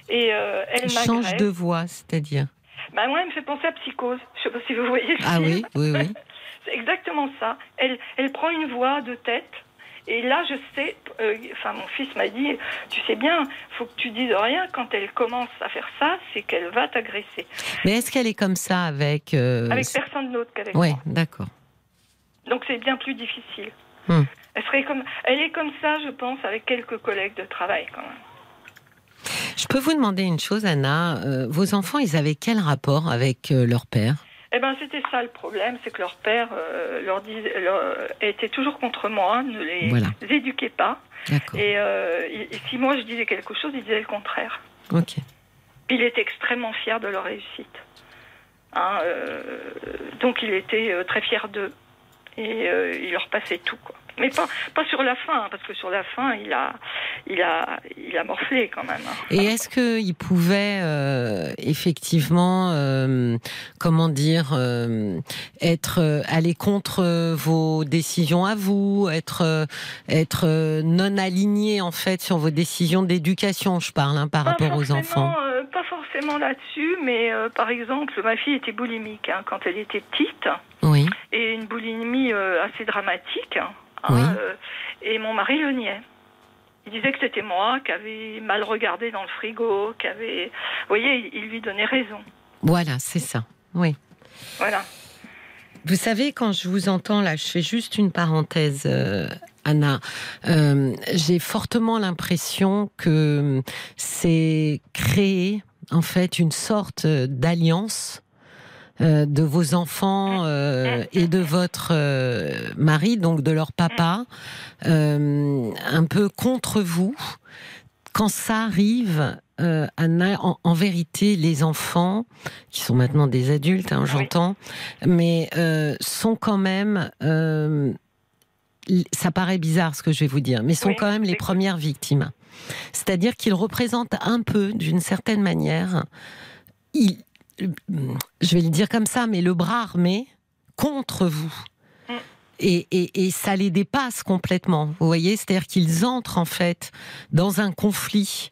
Et euh, elle Change de voix, c'est-à-dire? Bah, moi, elle me fait penser à Psychose. Je sais pas si vous voyez le Ah film. oui, oui, oui. C'est exactement ça. Elle, elle prend une voix de tête. Et là, je sais, euh, enfin, mon fils m'a dit, tu sais bien, faut que tu dises rien. Quand elle commence à faire ça, c'est qu'elle va t'agresser. Mais est-ce qu'elle est comme ça avec. euh, Avec personne d'autre qu'avec Ouais, moi. d'accord. Donc c'est bien plus difficile. Hmm. Elle, serait comme, elle est comme ça, je pense, avec quelques collègues de travail quand même. Je peux vous demander une chose, Anna. Euh, vos enfants, ils avaient quel rapport avec euh, leur père? Eh ben, c'était ça le problème, c'est que leur père euh, leur disait, leur- était toujours contre moi, ne les Voilà. éduquait pas. Et, si moi je disais quelque chose, il disait le contraire. Ok. Il était extrêmement fier de leur réussite. Hein, donc il était très fier d'eux. Et euh, il leur passait tout, quoi. Mais pas, pas sur la fin, hein, parce que sur la fin, il a, il a, il a morflé quand même. hein. Et est-ce qu'il pouvait euh, effectivement, euh, comment dire, être aller contre vos décisions à vous, être être non aligné en fait sur vos décisions d'éducation, je parle hein, par Pas rapport aux enfants? pas forcément là-dessus, mais par exemple, ma fille était boulimique quand elle était petite, Oui. Et une boulimie euh, assez dramatique. hein, Oui. euh, et mon mari le niait. Il disait que c'était moi qui avais mal regardé dans le frigo, qui avait... Vous voyez, il, lui donnait raison. Voilà, c'est ça. Oui. Voilà. Vous savez, quand je vous entends là, je fais juste une parenthèse, euh, Anna. Euh, J'ai fortement l'impression que c'est créer en fait une sorte d'alliance de vos enfants euh, et de votre euh, mari, donc de leur papa, euh, un peu contre vous. Quand ça arrive, euh, Anna, en, en vérité, les enfants, qui sont maintenant des adultes, hein, j'entends, mais euh, sont quand même. euh, ça paraît bizarre ce que je vais vous dire, mais sont Oui, quand même les premières victimes. C'est-à-dire qu'ils représentent un peu, d'une certaine manière, il- je vais le dire comme ça, mais le bras armé contre vous. Et, et, et, ça les dépasse complètement. Vous voyez, c'est-à-dire qu'ils entrent en fait dans un conflit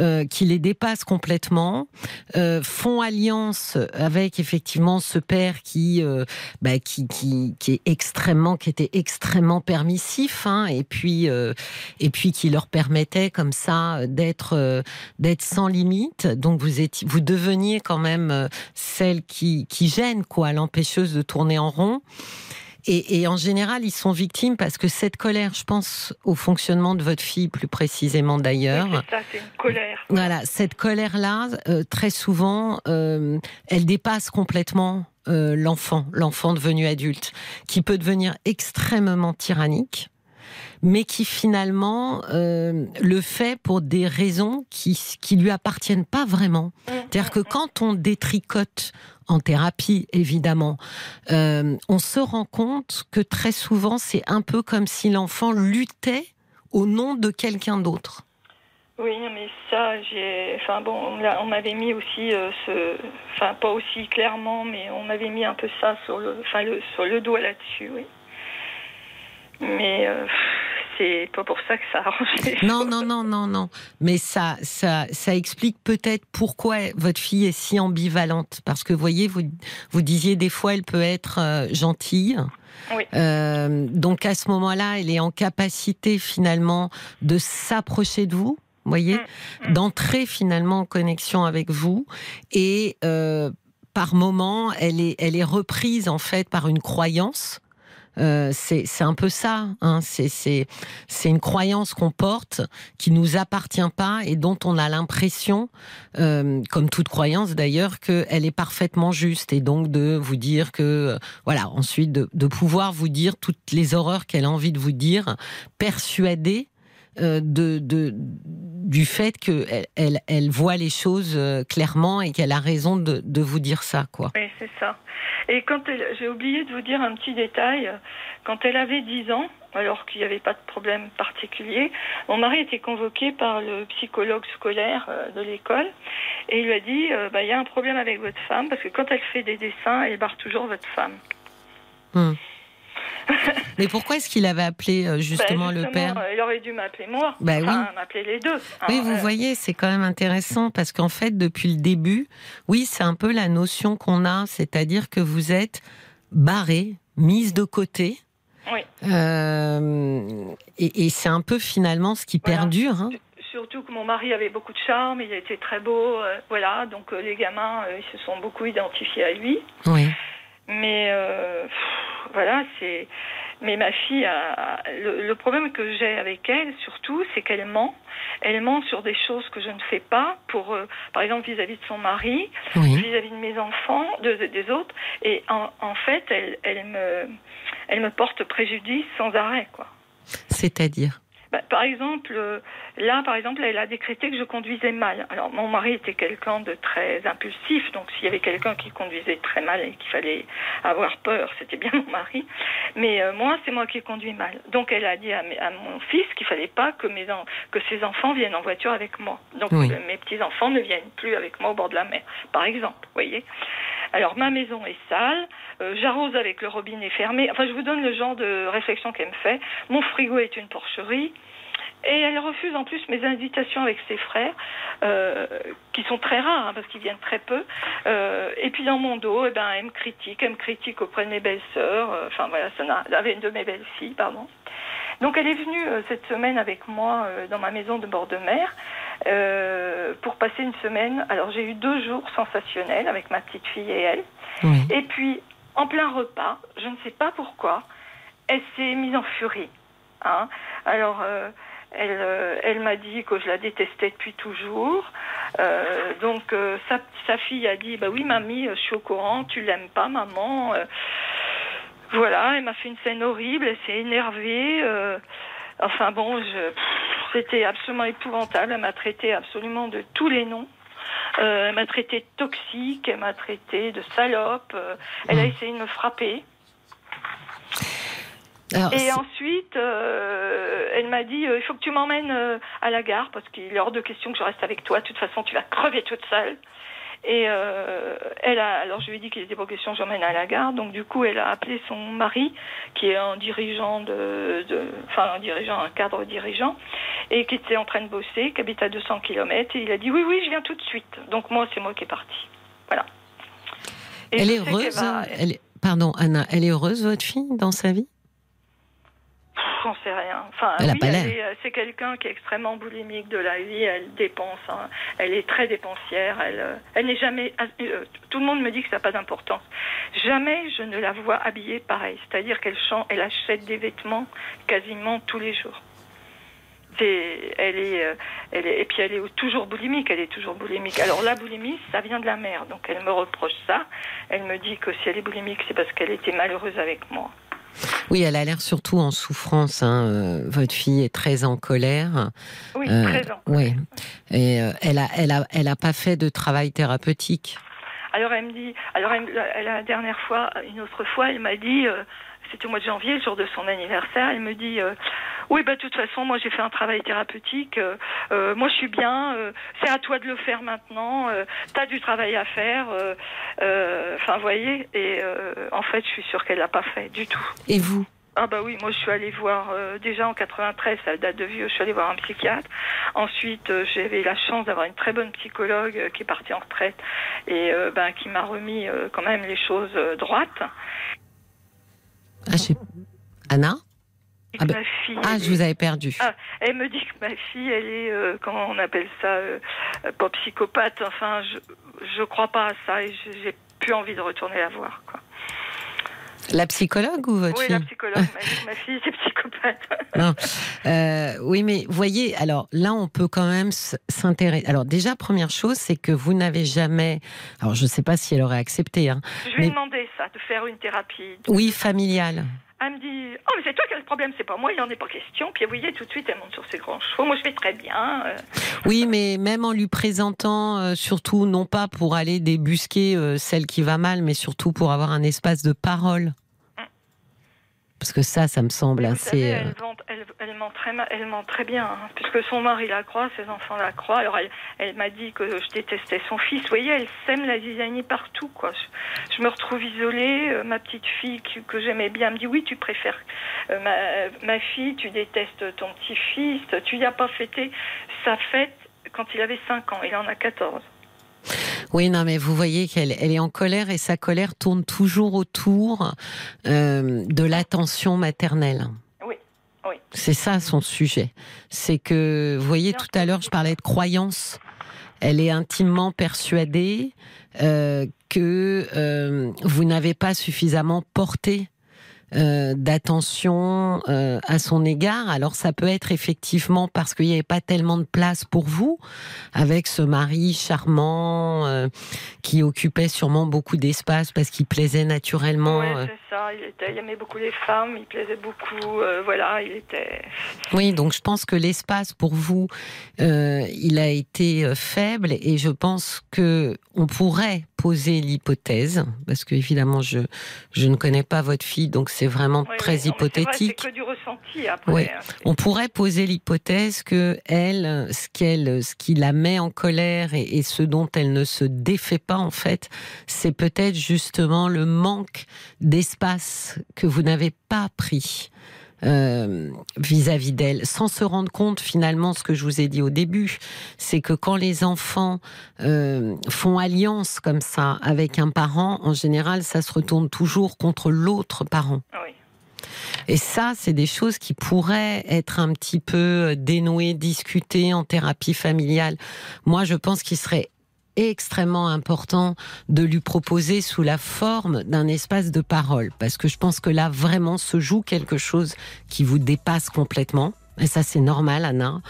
euh, qui les dépasse complètement, euh, font alliance avec effectivement ce père qui, euh, bah, qui, qui, qui, est extrêmement, qui était extrêmement permissif, hein, et puis et puis qui leur permettait comme ça d'être d'être sans limite. Donc vous étiez, vous deveniez quand même celle qui qui gêne quoi, l'empêcheuse de tourner en rond. Et, en général, ils sont victimes parce que cette colère, je pense au fonctionnement de votre fille plus précisément d'ailleurs. c'est ça, c'est une colère. Voilà, cette colère-là, euh, très souvent, euh, elle dépasse complètement euh, l'enfant, l'enfant devenu adulte, qui peut devenir extrêmement tyrannique mais qui finalement le fait pour des raisons qui qui lui appartiennent pas vraiment. Mmh, C'est-à-dire que quand on détricote en thérapie évidemment, euh, on se rend compte que très souvent c'est un peu comme si l'enfant luttait au nom de quelqu'un d'autre. Oui, mais ça, j'ai. Enfin bon, on, m'avait mis aussi euh. Enfin, pas aussi clairement, mais on m'avait mis un peu ça sur le, enfin, le, sur le doigt là-dessus, oui. Mais euh, c'est pas pour ça que ça arrange. Non, non, non, non, non. Mais ça, ça, ça explique peut-être pourquoi votre fille est si ambivalente. Parce que, vous voyez, vous, vous disiez des fois, elle peut être euh, gentille. Oui. Euh, donc à ce moment-là, elle est en capacité finalement de s'approcher de vous, voyez, mm, mm. d'entrer finalement en connexion avec vous et euh, par moment, elle est, elle est reprise en fait par une croyance euh, c'est un peu ça. Hein. C'est une croyance qu'on porte qui nous appartient pas et dont on a l'impression, euh, comme toute croyance d'ailleurs, qu'elle est parfaitement juste et donc de vous dire que, euh, voilà, ensuite de, pouvoir vous dire toutes les horreurs qu'elle a envie de vous dire, persuadée de, du fait qu'elle elle, elle, voit les choses euh, clairement et qu'elle a raison de, de, vous dire ça. Quoi. Oui, c'est ça. Et quand j'ai oublié de vous dire un petit détail, quand elle avait 10 ans, alors qu'il n'y avait pas de problème particulier, mon mari était convoqué par le psychologue scolaire euh, de l'école et il lui a dit bah, il y a un problème avec votre femme parce que quand elle fait des dessins, elle barre toujours votre femme. Hmm. Mais pourquoi est-ce qu'il avait appelé euh, justement, le père euh, Il aurait dû m'appeler moi. Bah enfin, m'appeler les deux. Oui, vous voyez, c'est quand même intéressant parce qu'en fait, depuis le début, oui, c'est un peu la notion qu'on a, c'est-à-dire que vous êtes barré, mise de côté. Oui. Euh, et, c'est un peu finalement ce qui perdure. Hein. Surtout que mon mari avait beaucoup de charme, il était très beau, voilà, donc les gamins, ils se sont beaucoup identifiés à lui. Oui. Mais euh, voilà, c'est. Mais ma fille, a... le, problème que j'ai avec elle, surtout, c'est qu'elle ment. Elle ment sur des choses que je ne fais pas, pour, euh, par exemple, vis-à-vis de son mari, vis-à-vis de mes enfants, de, des autres. Et en, en fait, elle, elle, me, elle me porte préjudice sans arrêt, quoi. C'est-à-dire? Bah, par exemple, euh, là, par exemple, elle a décrété que je conduisais mal. Alors, mon mari était quelqu'un de très impulsif, donc s'il y avait quelqu'un qui conduisait très mal et qu'il fallait avoir peur, c'était bien mon mari. Mais euh, moi, c'est moi qui conduis mal. Donc, elle a dit à, mon fils qu'il fallait pas que mes que ses enfants viennent en voiture avec moi. Donc, euh, mes petits enfants ne viennent plus avec moi au bord de la mer, par exemple. Vous voyez. Alors, ma maison est sale. J'arrose avec le robinet fermé. Enfin, je vous donne le genre de réflexion qu'elle me fait. Mon frigo est une porcherie. Et elle refuse en plus mes invitations avec ses frères, euh, qui sont très rares, hein, parce qu'ils viennent très peu. Euh, et puis dans mon dos, eh ben, elle me critique, elle me critique auprès de mes belles-sœurs, euh, enfin voilà, ça n'a, une de mes belles-filles, pardon. Donc elle est venue cette semaine avec moi dans ma maison de bord de mer pour passer une semaine. Alors j'ai eu deux jours sensationnels avec ma petite fille et elle. Et puis, en plein repas, je ne sais pas pourquoi, elle s'est mise en furie. Hein. Alors, elle, euh, elle m'a dit que je la détestais depuis toujours. Euh, donc euh, sa, sa, fille a dit bah oui mamie, je suis au courant, tu l'aimes pas maman. voilà, elle m'a fait une scène horrible, elle s'est énervée. enfin bon, c'était absolument épouvantable. Elle m'a traité absolument de tous les noms. Elle m'a traité de toxique, elle m'a traité de salope. elle a mmh. essayé de me frapper et ensuite, euh, elle m'a dit, euh, il faut que tu m'emmènes euh, à la gare parce qu'il est hors de question que je reste avec toi. De toute façon, tu vas crever toute seule. Et euh, elle a, alors je lui ai dit qu'il était pas question j'emmène à la gare, donc du coup elle a appelé son mari, qui est un dirigeant de, de, enfin un dirigeant, un cadre dirigeant, et qui était en train de bosser, qui habite à 200 km, et il a dit oui oui je viens tout de suite. Donc moi c'est moi qui est parti. Voilà. Et elle est heureuse. Elle. Pardon Anna, elle est heureuse votre fille dans sa vie? J'en sais rien. Enfin, oui, est- c'est quelqu'un qui est extrêmement boulimique de la vie. Elle dépense. hein. Elle est très dépensière. Elle, euh, elle n'est jamais. euh, tout le monde me dit que ça n'a pas d'importance. Jamais je ne la vois habillée pareil. C'est-à-dire qu'elle chante, elle achète des vêtements quasiment tous les jours. C'est, elle est, euh, elle est, et puis elle est toujours boulimique. Elle est toujours boulimique. Alors la boulimie, ça vient de la mère. Donc elle me reproche ça. Elle me dit que si elle est boulimique, c'est parce qu'elle était malheureuse avec moi. Oui, elle a l'air surtout en souffrance. hein. Euh, Votre fille est très en colère. Oui, Euh, très en Oui. Et euh, elle a, elle a, elle a pas fait de travail thérapeutique? Alors elle me dit, alors elle, la dernière fois, une autre fois, elle m'a dit, euh, c'était au mois de janvier, le jour de son anniversaire, elle me dit, euh, oui, bah de toute façon, moi j'ai fait un travail thérapeutique, euh, euh, moi je suis bien, c'est à toi de le faire maintenant, t'as du travail à faire, enfin vous voyez, et en fait je suis sûre qu'elle l'a pas fait du tout. Et vous? Ah bah oui, moi je suis allée voir euh, déjà en 93, ça date de vieux, je suis allée voir un psychiatre. Ensuite, euh, j'avais la chance d'avoir une très bonne psychologue euh, qui est partie en retraite et ben, qui m'a remis quand même les choses droites. Ah, je sais- Anna Ah ben- fille, Ah, je vous avais perdu. Ah, elle me dit que ma fille, elle est, euh, comment on appelle ça, euh, pas psychopathe. Enfin, je je crois pas à ça et j'ai j'ai plus envie de retourner la voir. Quoi. La psychologue ou votre Oui, fille la psychologue m'a fille c'est psychopathe. Non. Euh, oui, mais voyez, alors là, on peut quand même s'intéresser. Alors déjà, première chose, c'est que vous n'avez jamais. Alors, je ne sais pas si elle aurait accepté. Hein. Je lui ai Mais- demandé ça, de faire une thérapie. Oui, familiale. Elle me dit Oh, mais c'est toi qui as le problème, c'est pas moi, il n'en est pas question. Puis vous voyez, tout de suite, elle monte sur ses grands chevaux. Moi, je vais très bien. euh. Oui, mais même en lui présentant, euh, surtout non pas pour aller débusquer euh, celle qui va mal, mais surtout pour avoir un espace de parole. Parce que ça, ça me semble vous assez. savez, elle, vend- elle, elle ment très mal- elle ment très bien, hein, puisque son mari la croit, ses enfants la croient. Alors elle, m'a dit que je détestais son fils. Vous voyez, elle sème la zizanie partout, quoi. Je, je me retrouve isolée. euh, ma petite fille que, que j'aimais bien me dit oui, tu préfères euh, ma, ma fille, tu détestes ton petit-fils, tu n'y as pas fêté sa fête quand il avait 5 ans. Il en a 14. Oui, non, mais vous voyez qu'elle elle est en colère et sa colère tourne toujours autour euh, de l'attention maternelle. Oui, oui. C'est ça son sujet. C'est que, vous voyez, tout à l'heure, je parlais de croyance. Elle est intimement persuadée euh, que euh, vous n'avez pas suffisamment porté euh, d'attention euh, à son égard. Alors ça peut être effectivement parce qu'il n'y avait pas tellement de place pour vous, avec ce mari charmant euh, qui occupait sûrement beaucoup d'espace parce qu'il plaisait naturellement. Euh. Ça. Il, était, il aimait beaucoup les femmes, il plaisait beaucoup. euh, voilà, il était. Oui, donc je pense que l'espace pour vous, euh, il a été euh, faible et je pense que on pourrait poser l'hypothèse, parce que évidemment je je ne connais pas votre fille, donc c'est vraiment Oui, très oui, hypothétique. C'est que du ressenti après. Oui. hein. On pourrait poser l'hypothèse que elle, ce qu'elle, ce qui la met en colère et, et ce dont elle ne se défait pas en fait, c'est peut-être justement le manque d'espace que vous n'avez pas pris euh, vis-à-vis d'elle, sans se rendre compte finalement ce que je vous ai dit au début, c'est que quand les enfants euh, font alliance comme ça avec un parent, en général, ça se retourne toujours contre l'autre parent. Oui. Et ça, c'est des choses qui pourraient être un petit peu dénouées, discutées en thérapie familiale. Moi, je pense qu'il serait extrêmement important de lui proposer sous la forme d'un espace de parole, parce que je pense que là, vraiment, se joue quelque chose qui vous dépasse complètement. Et ça, c'est normal, Anna,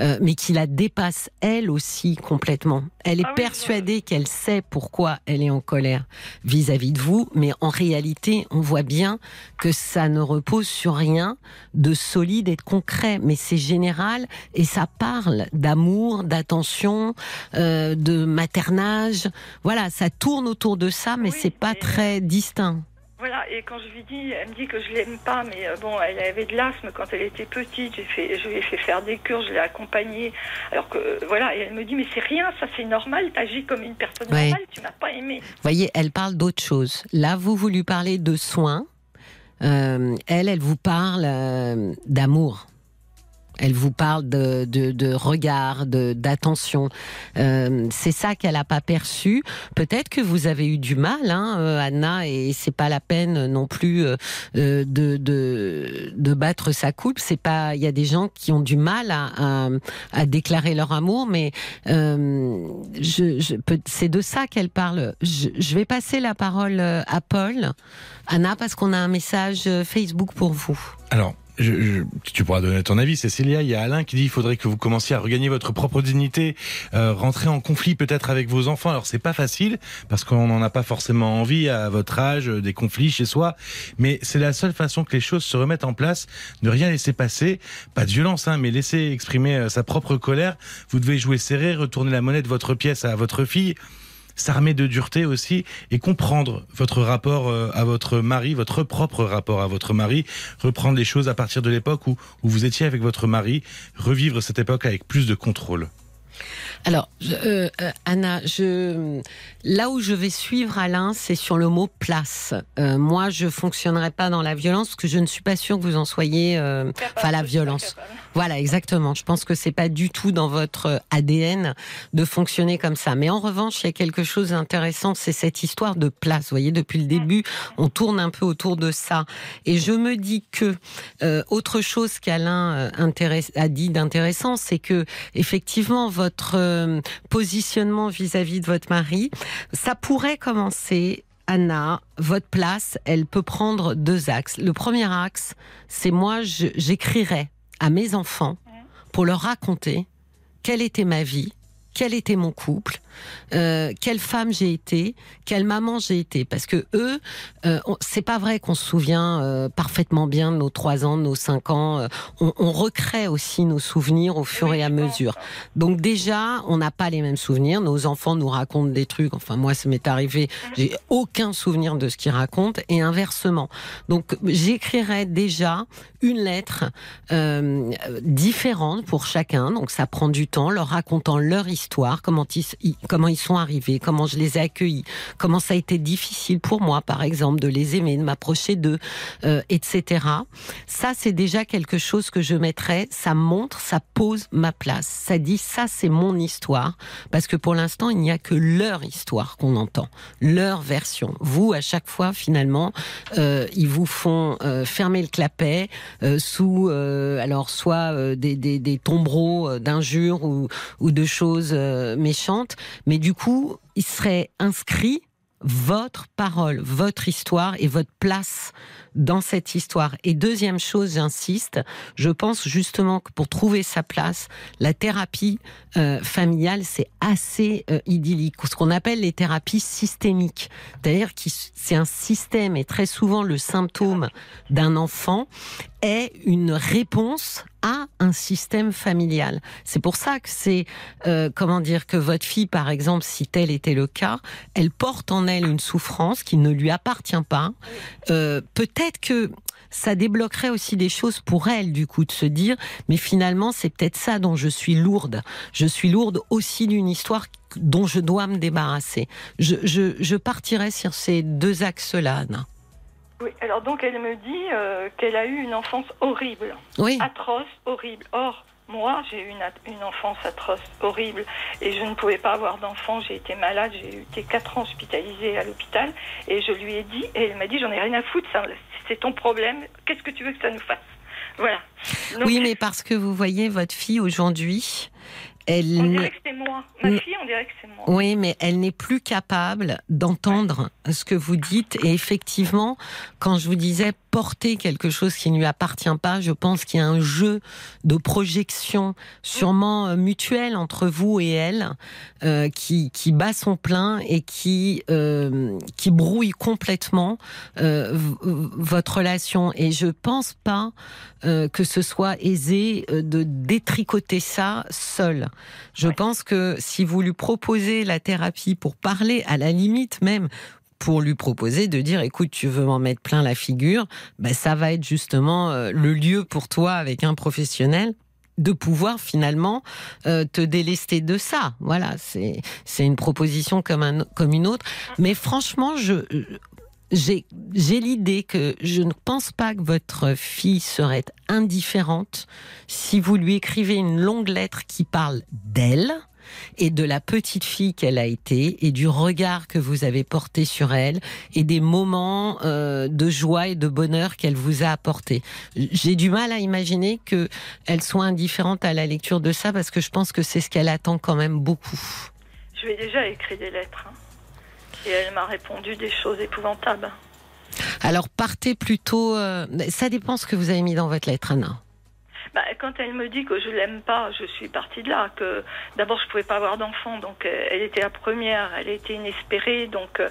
euh, mais qui la dépasse elle aussi complètement. Elle est Ah oui, persuadée qu'elle sait pourquoi elle est en colère vis-à-vis de vous, mais en réalité, on voit bien que ça ne repose sur rien de solide et de concret, mais c'est général et ça parle d'amour, d'attention, euh, de maternage. Voilà, ça tourne autour de ça, mais Oui, c'est pas très distinct. Voilà, et quand je lui dis, elle me dit que je l'aime pas, mais euh, bon, elle avait de l'asthme quand elle était petite, j'ai fait, je lui ai fait faire des cures, je l'ai accompagnée, alors que, euh, voilà, et elle me dit, mais c'est rien, ça c'est normal, t'agis comme une personne normale, tu m'as pas aimé. Vous voyez, elle parle d'autre chose. Là, vous, vous lui parlez de soins, euh, elle, elle vous parle d'amour. Elle vous parle de, de, de regard, d'attention. Euh, c'est ça qu'elle n'a pas perçu. Peut-être que vous avez eu du mal, hein, euh, Anna, et c'est pas la peine non plus euh, de, de, battre sa coupe. C'est pas. Il y a des gens qui ont du mal à, à, déclarer leur amour, mais je, c'est de ça qu'elle parle. Je, je vais passer la parole à Paul, Anna, parce qu'on a un message Facebook pour vous. Alors je, tu pourras donner ton avis, Cécilia. Il y a Alain qui dit qu'il faudrait que vous commenciez à regagner votre propre dignité, euh, rentrer en conflit peut-être avec vos enfants. Alors c'est pas facile parce qu'on n'en a pas forcément envie à votre âge, des conflits chez soi, mais c'est la seule façon que les choses se remettent en place. Ne rien laisser passer, pas de violence, hein, mais laisser exprimer euh, sa propre colère. Vous devez jouer serré, retourner la monnaie de votre pièce à votre fille s'armer de dureté aussi et comprendre votre rapport euh, à votre mari, votre propre rapport à votre mari, reprendre les choses à partir de l'époque où, où vous étiez avec votre mari, revivre cette époque avec plus de contrôle. Alors, euh, euh, Anna, je, là où je vais suivre Alain, c'est sur le mot place. Euh, moi, je fonctionnerai pas dans la violence parce que je ne suis pas sûre que vous en soyez. Enfin, la violence. Voilà, exactement. Je pense que c'est pas du tout dans votre ADN de fonctionner comme ça. Mais en revanche, il y a quelque chose d'intéressant, c'est cette histoire de place. Vous voyez, depuis le début, on tourne un peu autour de ça. Et je me dis que autre chose qu'Alain a dit d'intéressant, c'est que effectivement votre euh, positionnement vis-à-vis de votre mari, ça pourrait commencer Anna, votre place, elle peut prendre deux axes. Le premier axe, c'est moi, j'écrirai à mes enfants pour leur raconter quelle était ma vie, quel était mon couple, euh, quelle femme j'ai été, quelle maman j'ai été. Parce que eux, euh, c'est pas vrai qu'on se souvient euh, parfaitement bien de nos trois ans, de nos cinq ans. Euh, on, on, recrée aussi nos souvenirs au fur et à mesure. Donc déjà, on n'a pas les mêmes souvenirs. Nos enfants nous racontent des trucs. Enfin, moi, ça m'est arrivé. J'ai aucun souvenir de ce qu'ils racontent et inversement. Donc, j'écrirai déjà une lettre euh, différente pour chacun. Donc, ça prend du temps, leur racontant leur histoire histoire, comment ils, sont arrivés, comment je les ai accueillis, comment ça a été difficile pour moi, par exemple, de les aimer, de m'approcher d'eux, euh, etc. Ça, c'est déjà quelque chose que je mettrais. Ça montre, ça pose ma place. Ça dit, ça, c'est mon histoire. Parce que pour l'instant, il n'y a que leur histoire qu'on entend, leur version. Vous, à chaque fois, finalement, euh, ils vous font euh, fermer le clapet sous, alors, soit des, des, tombereaux d'injures ou de choses euh, méchante, mais du coup, il serait inscrit votre parole, votre histoire et votre place dans cette histoire. Et deuxième chose, j'insiste, je pense justement que pour trouver sa place, la thérapie euh, familiale, c'est assez euh, idyllique. Ce qu'on appelle les thérapies systémiques. C'est-à-dire que c'est un système et très souvent le symptôme d'un enfant est une réponse à un système familial. C'est pour ça que c'est, euh, comment dire, que votre fille, par exemple, si tel était le cas, elle porte en elle une souffrance qui ne lui appartient pas. Euh, peut-être que ça débloquerait aussi des choses pour elle, du coup, de se dire, mais finalement, c'est peut-être ça dont je suis lourde. Je suis lourde aussi d'une histoire dont je dois me débarrasser. Je, je, je partirais sur ces deux axes-là. Oui, alors donc elle me dit euh, qu'elle a eu une enfance horrible, oui. atroce, horrible. Or, moi, j'ai eu une, une, enfance atroce, horrible, et je ne pouvais pas avoir d'enfant. J'ai été malade, j'ai été quatre ans hospitalisée à l'hôpital, et je lui ai dit, et elle m'a dit, j'en ai rien à foutre, c'est ton problème. Qu'est-ce que tu veux que ça nous fasse? Voilà. Donc, oui, mais parce que vous voyez votre fille aujourd'hui, elle on dirait que c'est moi. Ma fille, on dirait que c'est moi. Oui, mais elle n'est plus capable d'entendre ce que vous dites. Et effectivement, quand je vous disais porter quelque chose qui ne lui appartient pas, je pense qu'il y a un jeu de projection sûrement euh, mutuel entre vous et elle euh, qui, qui bat son plein et qui, euh, qui brouille complètement euh, votre relation. Et je pense pas que ce soit aisé de détricoter ça seul. Je ouais. pense que si vous lui proposez la thérapie pour parler, à la limite même, pour lui proposer de dire écoute, tu veux m'en mettre plein la figure, ben ça va être justement euh, le lieu pour toi avec un professionnel de pouvoir finalement euh, te délester de ça. Voilà, c'est c'est une proposition comme un comme une autre. Mais franchement, je j'ai j'ai l'idée que je ne pense pas que votre fille serait indifférente si vous lui écrivez une longue lettre qui parle d'elle et de la petite fille qu'elle a été et du regard que vous avez porté sur elle et des moments euh, de joie et de bonheur qu'elle vous a apporté. J'ai du mal à imaginer que elle soit indifférente à la lecture de ça parce que je pense que c'est ce qu'elle attend quand même beaucoup. Je lui ai déjà écrit des lettres hein. et elle m'a répondu des choses épouvantables. Alors partez plutôt. Euh, ça dépend ce que vous avez mis dans votre lettre, Anna. Bah, quand elle me dit que je l'aime pas, je suis partie de là. Que d'abord je pouvais pas avoir d'enfant, donc euh, elle était la première, elle était inespérée, donc euh,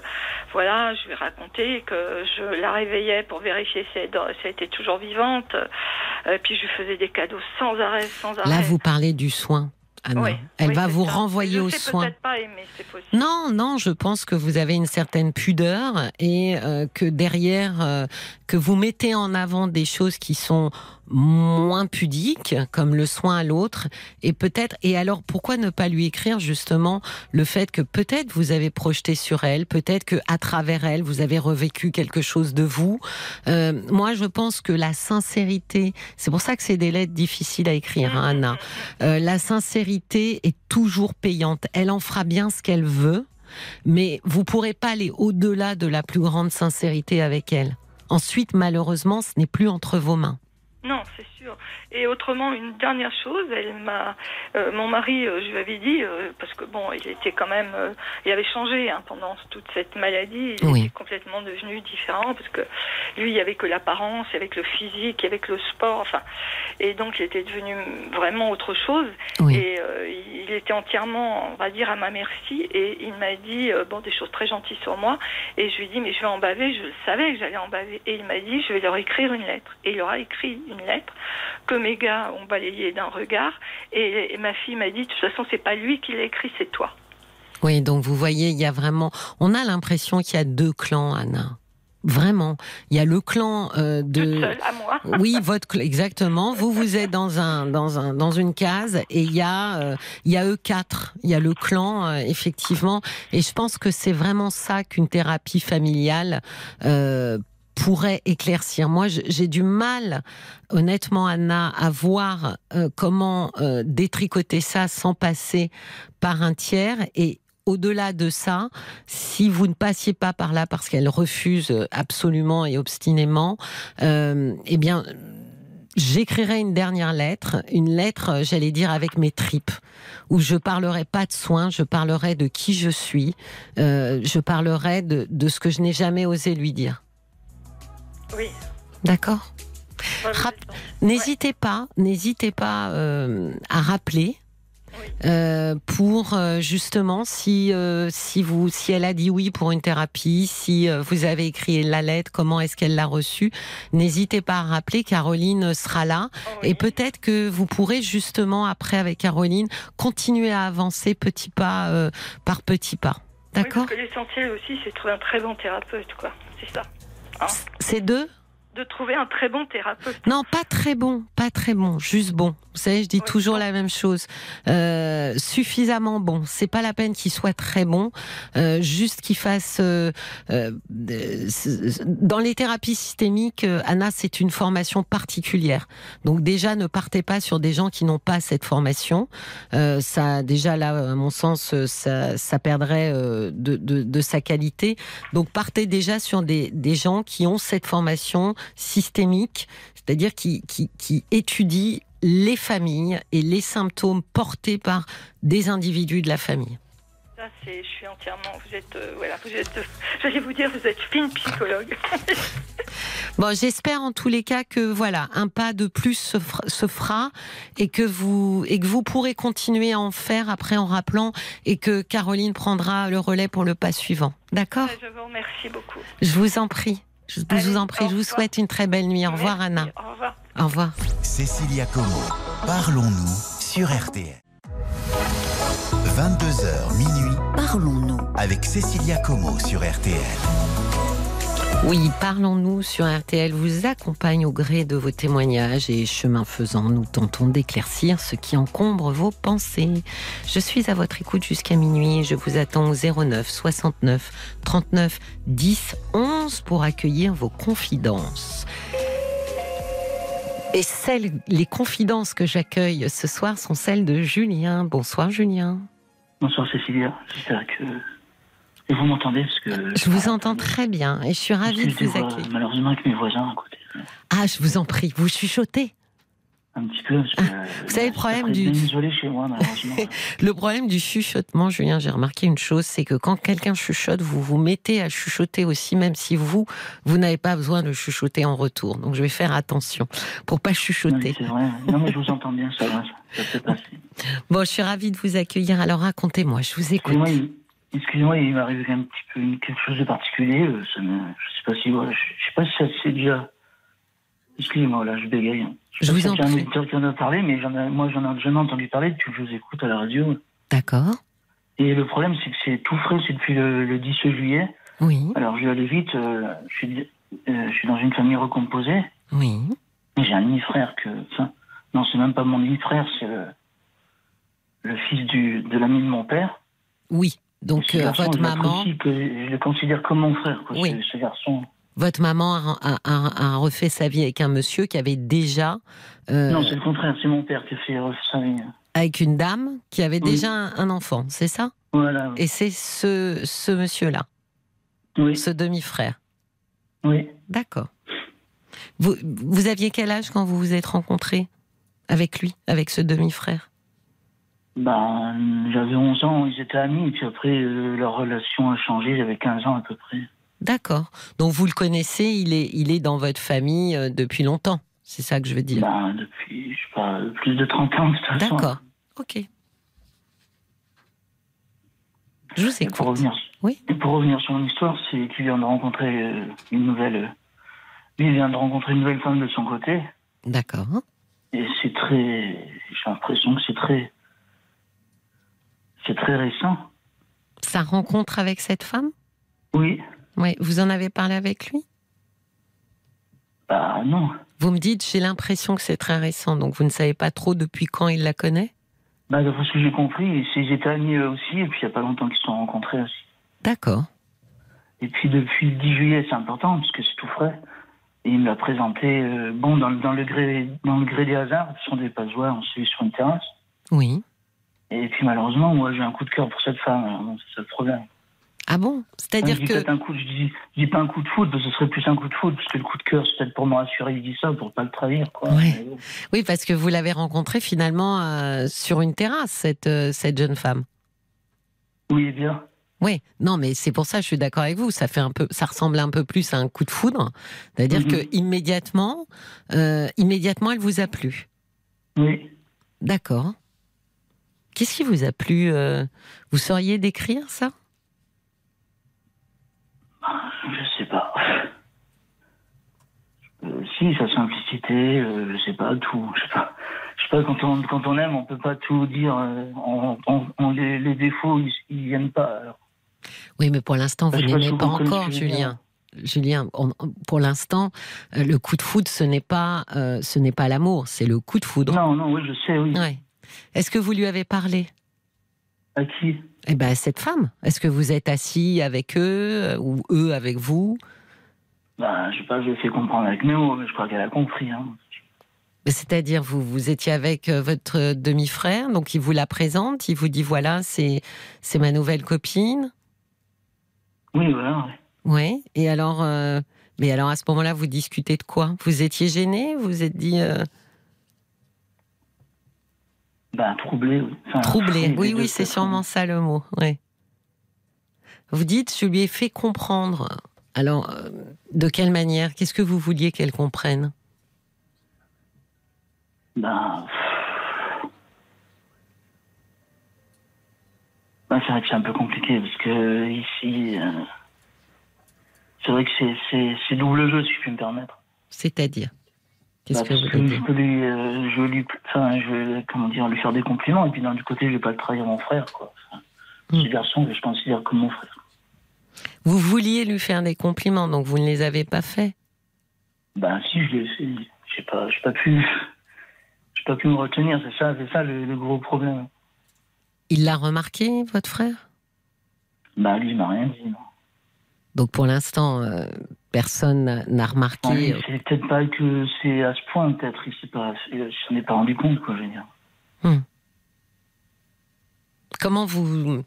voilà, je lui ai raconté que je la réveillais pour vérifier si elle, si elle était toujours vivante, euh, puis je lui faisais des cadeaux sans arrêt, sans arrêt. Là, vous parlez du soin. Anna. Oui, Elle oui, va vous ça. renvoyer je soins. peut-être pas aimer. Non, non, je pense que vous avez une certaine pudeur et euh, que derrière, euh, que vous mettez en avant des choses qui sont moins pudiques, comme le soin à l'autre, et peut-être, et alors pourquoi ne pas lui écrire justement le fait que peut-être vous avez projeté sur elle, peut-être que à travers elle vous avez revécu quelque chose de vous. Euh, moi, je pense que la sincérité, c'est pour ça que c'est des lettres difficiles à écrire, hein, Anna. Euh, la sincérité est toujours payante. Elle en fera bien ce qu'elle veut, mais vous pourrez pas aller au-delà de la plus grande sincérité avec elle. Ensuite, malheureusement, ce n'est plus entre vos mains. Non, c'est sûr. Et autrement, une dernière chose, elle m'a, euh, mon mari, euh, je lui avais dit, euh, parce que bon, il était quand même, euh, il avait changé hein, pendant toute cette maladie, il Oui. était complètement devenu différent, parce que lui, il y avait que l'apparence, il y avait que le physique, il y avait que le sport, enfin, et donc il était devenu vraiment autre chose. Oui. Et euh, il était entièrement, on va dire, à ma merci. Et il m'a dit bon des choses très gentilles sur moi. Et je lui ai dit mais je vais en baver. Je le savais que j'allais en baver. Et il m'a dit je vais leur écrire une lettre. Et il leur a écrit une lettre que mes gars ont balayée d'un regard. Et, et ma fille m'a dit de toute façon c'est pas lui qui l'a écrit, c'est toi. Oui, donc vous voyez, il y a vraiment, on a l'impression qu'il y a deux clans, Anna. Vraiment, il y a le clan euh, de. seule à moi. Oui, votre exactement. Vous vous êtes dans un dans un dans une case et il y a euh, il y a eux quatre. Il y a le clan euh, effectivement et je pense que c'est vraiment ça qu'une thérapie familiale pourrait éclaircir. Moi, j'ai du mal, honnêtement, Anna, à voir euh, comment euh, détricoter ça sans passer par un tiers et au-delà de ça, si vous ne passiez pas par là parce qu'elle refuse absolument et obstinément, euh, eh bien, j'écrirai une dernière lettre, une lettre, euh, j'allais dire, avec mes tripes, où je parlerai pas de soins, je parlerai de qui je suis, euh, je parlerai de, de ce que je n'ai jamais osé lui dire. Oui. D'accord Rap-. N'hésitez pas, n'hésitez pas euh, à rappeler. Oui. euh, pour euh, justement si euh, si vous si elle a dit oui pour une thérapie si vous avez écrit la lettre comment est-ce qu'elle l'a reçue n'hésitez pas à rappeler Caroline sera là Oh, oui. et peut-être que vous pourrez justement après avec Caroline continuer à avancer petit pas par petit pas Oui, d'accord parce que l'essentiel aussi, c'est de trouver un très bon thérapeute, quoi. C'est ça. C'est deux De trouver un très bon thérapeute. Non, pas très bon, pas très bon, juste bon. Vous savez, je dis Oui. toujours la même chose. Euh, suffisamment bon. C'est pas la peine qu'il soit très bon, euh, juste qu'il fasse. euh, euh, dans les thérapies systémiques, euh, Anna, c'est une formation particulière. Donc déjà, ne partez pas sur des gens qui n'ont pas cette formation. Euh, ça, déjà là, à mon sens, ça, ça perdrait euh, de, de, de sa qualité. Donc partez déjà sur des, des gens qui ont cette formation systémique, c'est-à-dire qui, qui, qui étudient les familles et les symptômes portés par des individus de la famille. Ça, c'est, je suis entièrement. Vous êtes, euh, voilà, vous êtes. euh, J'allais vous dire, vous êtes fine psychologue. Bon, j'espère en tous les cas que voilà, un pas de plus se, fera- se fera et que vous et que vous pourrez continuer à en faire après en rappelant et que Caroline prendra le relais pour le pas suivant. D'accord? Je vous remercie beaucoup. Je vous en prie. Je vous en prie. Je vous souhaite une très belle nuit. Au revoir, Merci. Anna. Au revoir. Au revoir. Cécilia Como, parlons-nous sur RTL. 22h minuit. Parlons-nous avec Cécilia Como sur RTL. Oui, parlons-nous sur RTL vous accompagne au gré de vos témoignages et chemin faisant, nous tentons d'éclaircir ce qui encombre vos pensées. Je suis à votre écoute jusqu'à minuit. Je vous attends au 09 69 39 10 11 pour accueillir vos confidences. Et celles, les confidences que j'accueille ce soir sont celles de Julien. Bonsoir Julien. Bonsoir Cécilia. J'espère que vous m'entendez parce que je vous entends très bien et je suis ravie de vous accueillir. Malheureusement avec mes voisins à côté. Ah, je vous en prie, vous chuchotez. Un petit peu. Ah, vous savez, le problème du. chez moi, le problème du chuchotement, Julien, j'ai remarqué une chose, c'est que quand quelqu'un chuchote, vous vous mettez à chuchoter aussi, même si vous, vous n'avez pas besoin de chuchoter en retour. Donc je vais faire attention pour pas chuchoter. C'est vrai. Non, mais je vous entends bien, ça va. Ça, passer. Bon, je suis ravie de vous accueillir. Alors racontez-moi, je vous écoute. Excusez-moi, il, m'arrive un petit peu quelque chose de particulier. Euh, ça je sais pas si, je, sais pas si ça c'est déjà. Excusez-moi, là, je bégaye. Je, vous en prie. un auditeur qui en a parlé, mais moi, j'en ai jamais entendu parler depuis que je vous écoute à la radio. D'accord. Et le problème, c'est que c'est tout frais, c'est depuis le, 10 juillet. Oui. Alors, je vais aller vite. Euh, je, suis, euh, je suis dans une famille recomposée. Oui. J'ai un demi-frère que. Enfin, non, c'est même pas mon demi-frère, c'est le, le, fils du, de l'ami de mon père. Oui. Donc, euh, votre maman. Que je le considère comme mon frère, oui. ce, garçon. Votre maman a, refait sa vie avec un monsieur qui avait déjà. Euh, non, c'est le contraire, c'est mon père qui a fait sa vie. Avec une dame qui avait déjà un, enfant, c'est ça? Voilà. Et c'est ce, ce monsieur-là? Oui. Ce demi-frère? Oui. D'accord. Vous, vous aviez quel âge quand vous vous êtes rencontrés avec lui, avec ce demi-frère? Ben, j'avais 11 ans, ils étaient amis, et puis après, euh, leur relation a changé, j'avais 15 ans à peu près. D'accord. Donc vous le connaissez, il est, il est dans votre famille euh, depuis longtemps, c'est ça que je veux dire ben, Depuis, je sais pas, plus de 30 ans de toute façon. D'accord, ok. Je vous écoute. pour revenir, oui pour revenir sur mon histoire, c'est qu'il vient de rencontrer euh, une nouvelle... lui, il vient de rencontrer une nouvelle femme de son côté. D'accord. Et c'est très... J'ai l'impression que c'est très c'est très récent. Sa rencontre avec cette femme? Oui. Oui. Vous en avez parlé avec lui? Bah non. Vous me dites, j'ai l'impression que c'est très récent, donc vous ne savez pas trop depuis quand il la connaît? Bah d'après ce que j'ai compris, ils étaient amis aussi, et puis il n'y a pas longtemps qu'ils se sont rencontrés aussi. D'accord. Et puis depuis le 10 juillet, c'est important, parce que c'est tout frais. Et il me l'a présenté, euh, bon, dans, dans, le gré, dans le gré des hasards, ce sont des passoires, on vu sur une terrasse. Oui. Et puis malheureusement, moi j'ai un coup de cœur pour cette femme, c'est ça le problème. Ah bon? C'est-à-dire que. Un coup, je, dis, je dis pas un coup de foot, parce que ce serait plus un coup de foot, parce que le coup de cœur, c'est peut-être pour me rassurer, il dit ça, pour pas le trahir. Quoi. Oui, parce que vous l'avez rencontrée finalement euh, sur une terrasse, cette, euh, cette jeune femme. Oui, bien. Oui, non, mais c'est pour ça que je suis d'accord avec vous. Ça fait un peu, ça ressemble un peu plus à un coup de foudre, c'est-à-dire mhm. que immédiatement, euh, immédiatement, elle vous a plu. Oui. D'accord. Qu'est-ce qui vous a plu Vous sauriez décrire ça? Je sais pas. Euh, si, sa simplicité, euh, je sais pas, tout. Je sais pas. Je sais pas, quand on, quand on aime, on peut pas tout dire. On, les, défauts, ils, viennent pas. Oui, mais pour l'instant, vous n'aimez pas encore, Julien. Julien, pour l'instant, le coup de foudre, ce n'est pas, ce n'est pas l'amour, c'est le coup de foudre. Non, non, oui, je sais, oui. Ouais. Est-ce que vous lui avez parlé? À qui? Eh ben, cette femme. Est-ce que vous êtes assis avec eux euh, ou eux avec vous? Ben, Je sais pas, je l'ai fait comprendre avec Néo, mais je crois qu'elle a compris. Hein. C'est-à-dire, vous, vous étiez avec euh, votre demi-frère, donc il vous la présente, il vous dit voilà, c'est, c'est ma nouvelle copine. Oui, voilà. Oui, et alors, euh, mais alors à ce moment-là, vous discutez de quoi? Vous étiez gêné Vous vous êtes dit. Troublé, oui. troublé, oui, oui, c'est sûrement ça le mot. Oui. Vous dites, je lui ai fait comprendre. Alors, euh, de quelle manière? Qu'est-ce que vous vouliez qu'elle comprenne? Ben. ben c'est vrai que c'est un peu compliqué parce que ici. Euh, c'est vrai que c'est double jeu, si je puis me permettre. C'est-à-dire? Qu'est-ce Bah, que vous voulez je dire peux lui, euh, je lui, enfin, je veux, comment dire, lui faire des compliments, et puis d'un autre côté, je vais pas le trahir mon frère, quoi. Enfin, Hmm. Ce garçon que je considère comme mon frère. Vous vouliez lui faire des compliments, donc vous ne les avez pas faits. Ben, si, je l'ai fait. J'ai pas, pas pu, j'ai pas pu me retenir, c'est ça, c'est ça le, le gros problème. Il l'a remarqué, votre frère? Bah, lui, il m'a rien dit, non. Donc pour l'instant, euh, personne n'a- remarqué. Euh, c'est peut-être pas que c'est à ce point, peut-être, il s'est pas, il s'en est pas rendu compte, quoi, je veux dire. Comment vous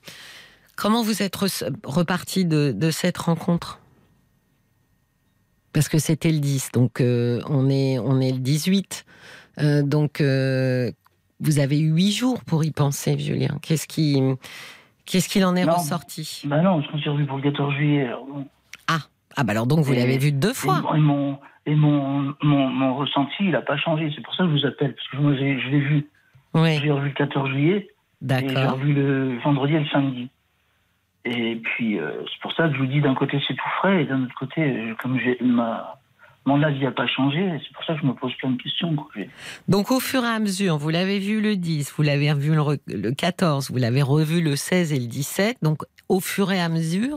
comment vous êtes re- reparti de, de cette rencontre? Parce que c'était le 10, donc euh, on est on est le 18, Euh, donc euh, vous avez eu huit jours pour y penser, Julien. Qu'est-ce qui qu'est-ce qu'il en est Non. ressorti? Bah non, je me suis revu pour le 14 juillet, alors bon. Ah bah alors donc vous l'avez vu deux fois. Et, mon, et mon, mon, mon ressenti, il a pas changé. C'est pour ça que je vous appelle. Parce que moi, je l'ai vu. Oui, J'ai revu le 14 juillet. Et j'ai d'accord. revu le vendredi et le samedi. Et puis, euh, c'est pour ça que je vous dis, d'un côté, c'est tout frais. Et d'un autre côté, euh, comme j'ai ma, mon avis n'a pas changé, c'est pour ça que je me pose plein de questions. Donc au fur et à mesure, vous l'avez vu le 10, vous l'avez revu le, re- le 14, vous l'avez revu le 16 et le 17. Donc au fur et à mesure,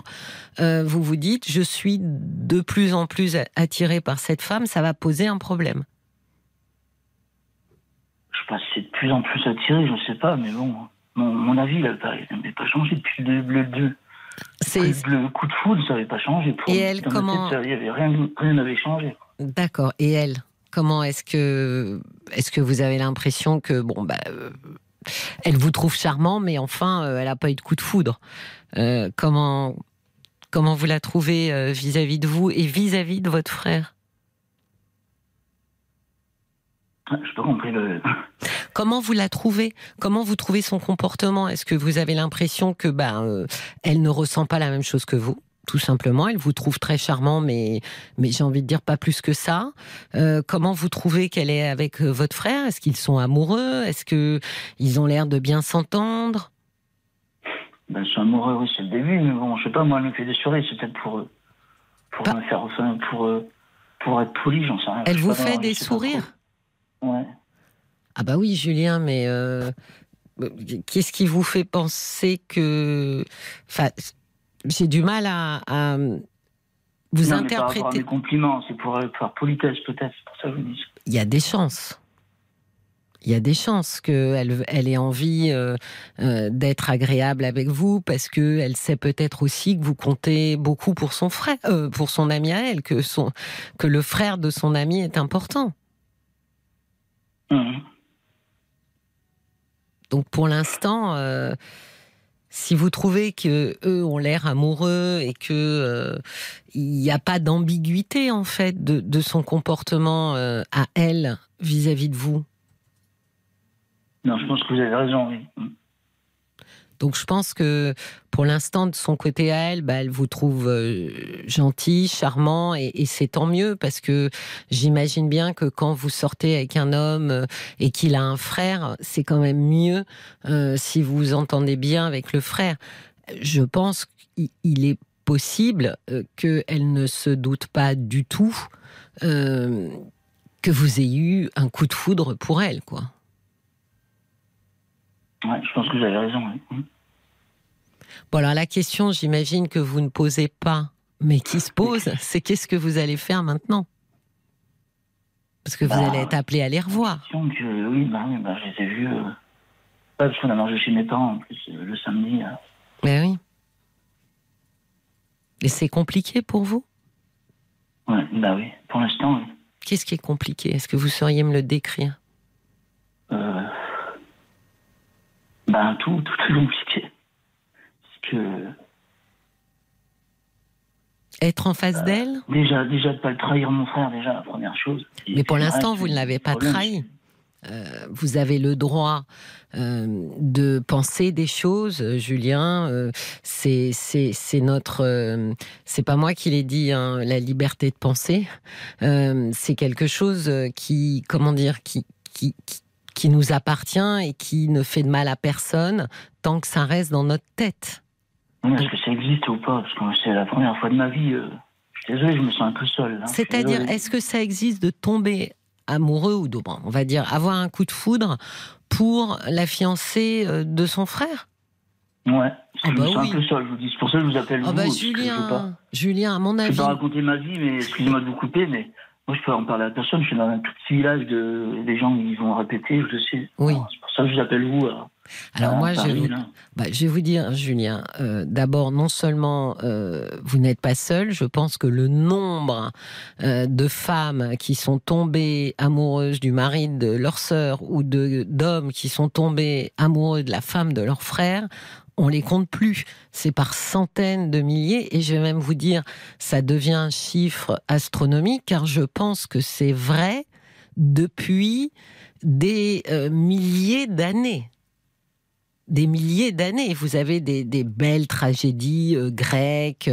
euh, vous vous dites, je suis de plus en plus attiré par cette femme, ça va poser un problème. Je sais pas si c'est de plus en plus attiré, je sais pas. Mais bon, mon, mon avis, n'a pas, changé depuis le, le, le- C'est le coup de foudre, ça n'avait pas changé. Pour Et elle, comment- tête, ça- il y avait rien, n'avait changé. d'accord. Et elle, comment est-ce que est-ce que vous avez l'impression que bon bah euh, elle vous trouve charmant, mais enfin euh, elle n'a pas eu de coup de foudre. Euh, comment comment vous la trouvez vis-à-vis de vous et vis-à-vis de votre frère? Je n'ai pas compris le. Comment vous la trouvez? Comment vous trouvez son comportement? Est-ce que vous avez l'impression que ben euh, elle ne ressent pas la même chose que vous? Tout simplement, elle vous trouve très charmant, mais mais j'ai envie de dire pas plus que ça. Euh, comment vous trouvez qu'elle est avec euh, votre frère? Est-ce qu'ils sont amoureux? Est-ce que ils ont l'air de bien s'entendre? Ben, je suis amoureux, oui, c'est le début, mais bon, je sais pas, moi, elle me fait des sourires, c'est peut-être pour, euh, pour Pas- me faire, pour, pour être poli, j'en sais rien. Elle vous fait des sourires? Ouais. Ah bah oui, Julien, mais euh, qu'est-ce qui vous fait penser que Enfin, j'ai du mal à, à vous non, interpréter. mes compliments, c'est pour, euh, par politesse, peut-être, c'est pour ça que je vous dis. il y a des chances. Il y a des chances qu'elle elle ait envie euh, euh, d'être agréable avec vous parce que elle sait peut-être aussi que vous comptez beaucoup pour son frère, euh, pour son ami à elle, que son que le frère de son ami est important. Mhm. Donc pour l'instant, euh, si vous trouvez que eux ont l'air amoureux et que euh, il n'y a pas d'ambiguïté en fait de, de son comportement euh, à elle vis-à-vis de vous, Non, je pense que vous avez raison, oui. Donc je pense que pour l'instant, de son côté à elle, bah, elle vous trouve euh, gentil, charmant, et, c'est tant mieux parce que j'imagine bien que quand vous sortez avec un homme euh, et qu'il a un frère, c'est quand même mieux euh, si vous vous entendez bien avec le frère. Je pense qu'il il est possible qu'elle ne se doute pas du tout que vous ayez eu un coup de foudre pour elle, quoi. Ouais, je pense que vous avez raison, oui. Mhm. Bon, alors la question, j'imagine que vous ne posez pas, mais qui se pose, c'est qu'est-ce que vous allez faire maintenant? Parce que vous Bah, allez être appelé à les revoir. Oui, bah, oui, bah, je les ai vus. Euh... Pas parce qu'on a mangé chez mes parents, en plus, euh, le samedi. euh. Mais oui. Et c'est compliqué pour vous? Ouais, bah oui, pour l'instant, oui. Qu'est-ce qui est compliqué? Est-ce que vous sauriez me le décrire? Euh... Ben, tout, tout compliqué. Parce que, Être en face d'elle déjà, déjà de pas le trahir mon frère, déjà, la première chose. Et Mais pour l'instant, vous ne l'avez pas problème, trahi. Euh, vous avez le droit euh, de penser des choses, euh, Julien. euh, c'est notre. euh, c'est pas moi qui l'ai dit. hein, la liberté de penser, Euh, c'est quelque chose euh, qui, comment dire, qui qui qui qui nous appartient et qui ne fait de mal à personne tant que ça reste dans notre tête. Oui, Est-ce que ça existe ou pas? Parce que c'est la première fois de ma vie. euh, Je suis désolé, je me sens un peu seul. Je suis C'est-à-dire, est-ce que ça existe de tomber amoureux ou de- bon, on va dire avoir un coup de foudre pour la fiancée euh, de son frère? Ouais. Ah C'est bah c'est un oui. peu ça, je vous dis. C'est pour ça que je vous appelle Ah vous. bah je Julien, Julien, à mon Je avis, peux pas raconter ma vie, mais excusez-moi de vous couper, mais moi je peux en parler à personne. Je suis dans un tout petit village de des gens qui vont répéter, je sais. Oui. C'est pour ça que je vous appelle vous. alors moi, je vais vous. Bah, je vais vous dire, Julien, euh, d'abord, non seulement euh, vous n'êtes pas seul, je pense que le nombre euh, de femmes qui sont tombées amoureuses du mari de leur sœur ou de d'hommes qui sont tombés amoureux de la femme de leur frère, on les compte plus. C'est par centaines de milliers et je vais même vous dire, ça devient un chiffre astronomique car je pense que c'est vrai depuis des euh, milliers d'années des milliers d'années. Vous avez des, des belles tragédies euh, grecques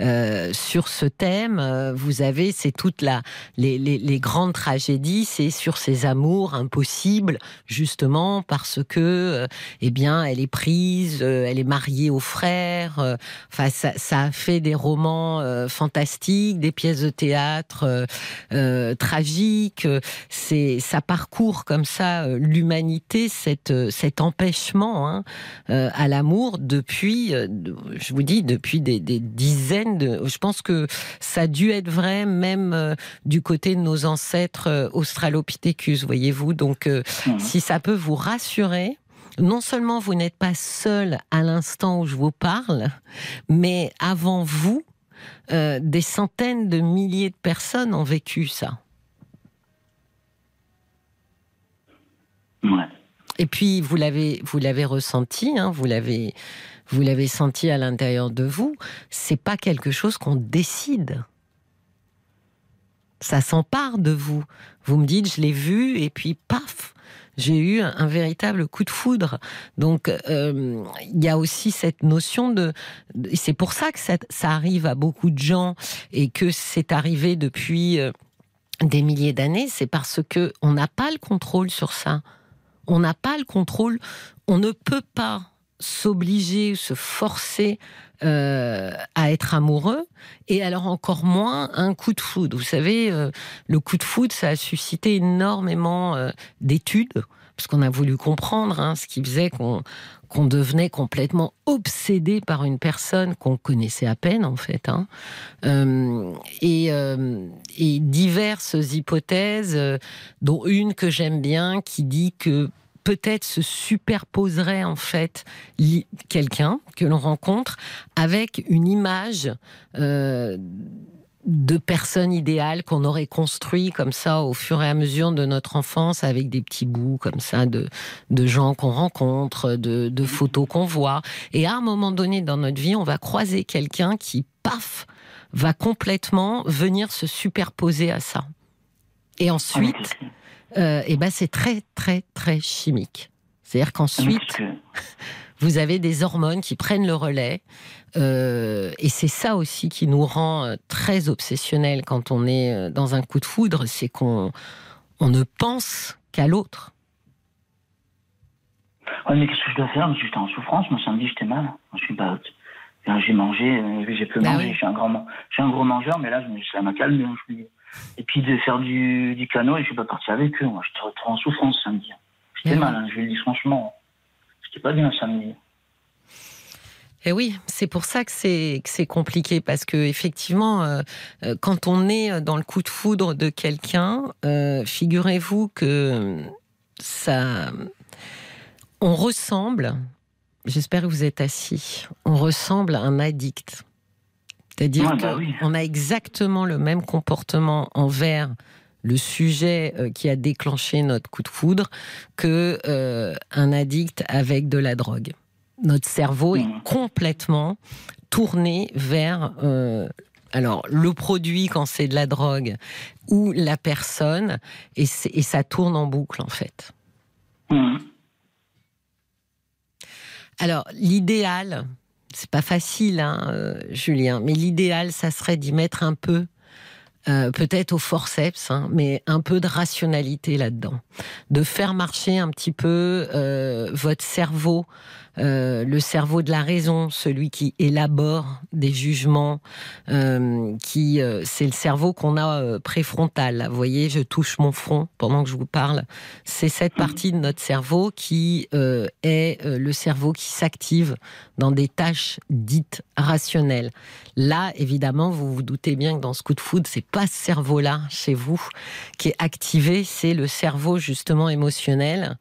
euh, sur ce thème. Euh, Vous avez, c'est toute la les, les, les grandes tragédies, c'est sur ces amours impossibles, justement parce que, euh, eh bien, elle est prise, euh, elle est mariée au frère. Enfin, ça, ça a fait des romans fantastiques, des pièces de théâtre tragiques. C'est ça parcourt comme ça l'humanité, cette, cet empêchement hein, euh, à l'amour depuis, euh, je vous dis, depuis des, des dizaines de. Je pense que ça a dû être vrai même euh, du côté de nos ancêtres Australopithecus, voyez-vous. Donc, Mhm. si ça peut vous rassurer. Non seulement vous n'êtes pas seul à l'instant où je vous parle, mais avant vous, euh, des centaines de milliers de personnes ont vécu ça. Ouais. Et puis vous l'avez vous l'avez ressenti, hein, vous l'avez vous l'avez senti à l'intérieur de vous. C'est pas quelque chose qu'on décide. Ça s'empare de vous. Vous me dites, je l'ai vu et puis paf, j'ai eu un, véritable coup de foudre. Donc euh, il y a aussi cette notion de. C'est pour ça que ça, ça arrive à beaucoup de gens et que c'est arrivé depuis euh, des milliers d'années. C'est parce que on n'a pas le contrôle sur ça on n'a pas le contrôle, on ne peut pas s'obliger, se forcer euh, à être amoureux, et alors encore moins un coup de foudre. Vous savez, euh, le coup de foudre, ça a suscité énormément euh, d'études, parce qu'on a voulu comprendre hein, ce qui faisait qu'on devenait complètement obsédé par une personne qu'on connaissait à peine en fait. hein. Euh, et, euh, et diverses hypothèses, euh, dont une que j'aime bien, qui dit que peut-être se superposerait en fait quelqu'un que l'on rencontre avec une image de personne idéale qu'on aurait construit comme ça au fur et à mesure de notre enfance avec des petits bouts comme ça de, de gens qu'on rencontre, de, de photos qu'on voit. Et à un moment donné dans notre vie, on va croiser quelqu'un qui, paf, va complètement venir se superposer à ça. Et ensuite, Ah, euh, eh ben c'est très très très chimique. C'est-à-dire qu'ensuite, que- vous avez des hormones qui prennent le relais. Euh, et c'est ça aussi qui nous rend euh, très obsessionnels quand on est euh, dans un coup de foudre, c'est qu'on on ne pense qu'à l'autre. Ouais, mais qu'est-ce que je dois faire? J'étais en souffrance, moi samedi j'étais mal. Je suis pas. J'ai mangé, j'ai peu Bah mangé. oui. Je suis un grand, man- je suis un gros mangeur, mais là, je ça m'a calmé. hein, je. Et puis de faire du, du canot, et je suis pas parti avec eux. Moi, j'étais trop en souffrance samedi. J'étais Bah mal, hein, je le dis franchement. J'étais pas bien samedi. Et oui, c'est pour ça que c'est compliqué parce que effectivement, euh, euh, quand on est dans le coup de foudre de quelqu'un, euh, figurez-vous que ça, on ressemble. J'espère que vous êtes assis. On ressemble à un addict. C'est-à-dire bah qu'on a exactement le même comportement envers le sujet qui a déclenché notre coup de foudre que euh, un addict avec de la drogue. Notre cerveau est Mhm. complètement tourné vers euh, alors le produit quand c'est de la drogue ou la personne et, ça tourne en boucle en fait. Hum. Alors, l'idéal, c'est pas facile, hein, euh, Julien, mais l'idéal, ça serait d'y mettre un peu, euh, peut-être au forceps, hein, mais un peu de rationalité là-dedans. De faire marcher un petit peu euh, votre cerveau euh, le cerveau de la raison, celui qui élabore des jugements, euh, qui euh, c'est le cerveau qu'on a euh, préfrontal. Vous voyez, je touche mon front pendant que je vous parle. C'est cette partie de notre cerveau qui euh, est le cerveau qui s'active dans des tâches dites rationnelles. Là, évidemment, vous vous doutez bien que dans ce coup de foudre, c'est pas ce cerveau-là chez vous qui est activé, c'est le cerveau justement émotionnel.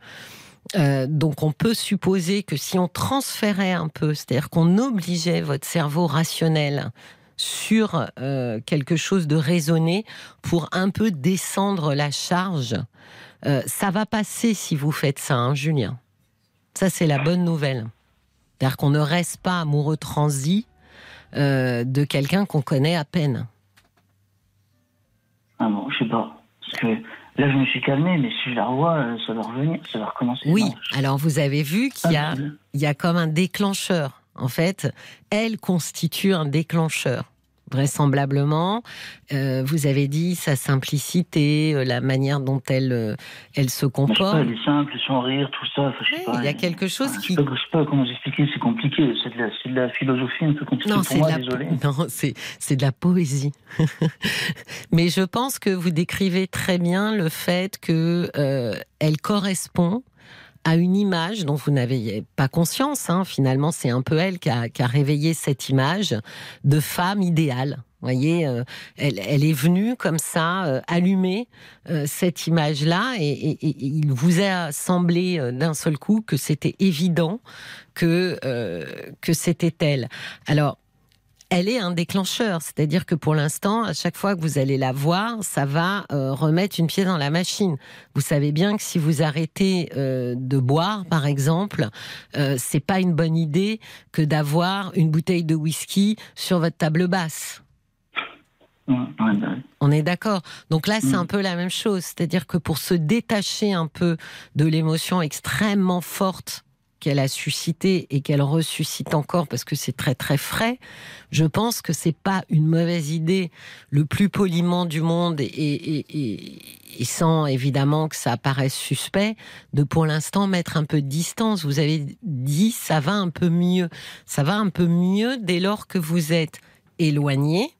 Euh, donc on peut supposer que si on transférait un peu, c'est-à-dire qu'on obligeait votre cerveau rationnel sur euh, quelque chose de raisonné pour un peu descendre la charge, euh, ça va passer si vous faites ça, hein, Julien. Ça c'est la bonne nouvelle. C'est-à-dire qu'on ne reste pas amoureux transi de quelqu'un qu'on connaît à peine. Ah bon, je sais pas. Parce que là, je me suis calmé, mais si je la revois, euh, ça va revenir, ça va recommencer. Oui, Non, je- alors vous avez vu qu'il y a, Ah, il y a comme un déclencheur. En fait, elle constitue un déclencheur. Vraisemblablement, euh, vous avez dit sa simplicité, euh, la manière dont elle, euh, elle se Moi, je sais pas, comporte. elle est simple, son rire, tout ça. enfin, je sais Oui, pas, il y a quelque chose Ah, je qui- sais pas, je sais pas comment vous expliquer, c'est compliqué. C'est de, la, c'est de la philosophie un peu compliquée Non, pour moi, la, désolé. non, c'est, c'est de la poésie. Mais je pense que vous décrivez très bien le fait que elle correspond à une image dont vous n'avez pas conscience. Hein. Finalement, c'est un peu elle qui a, qui a réveillé cette image de femme idéale. Vous voyez, euh, elle, elle est venue comme ça, euh, allumer euh, cette image-là, et, et- et il vous a semblé euh, d'un seul coup que c'était évident que que c'était elle. Alors, elle est un déclencheur, c'est-à-dire que pour l'instant, à chaque fois que vous allez la voir, ça va euh, remettre une pièce dans la machine. Vous savez bien que si vous arrêtez euh, de boire, par exemple, euh, c'est pas une bonne idée que d'avoir une bouteille de whisky sur votre table basse. Bah, On est d'accord. Donc là, c'est Mm. un peu la même chose. C'est-à-dire que pour se détacher un peu de l'émotion extrêmement forte qu'elle a suscitée et qu'elle ressuscite encore parce que c'est très très frais, je pense que c'est pas une mauvaise idée, le plus poliment du monde et, et sans évidemment que ça paraisse suspect, de pour l'instant mettre un peu de distance. Vous avez dit ça va un peu mieux. Ça va un peu mieux dès lors que vous êtes éloigné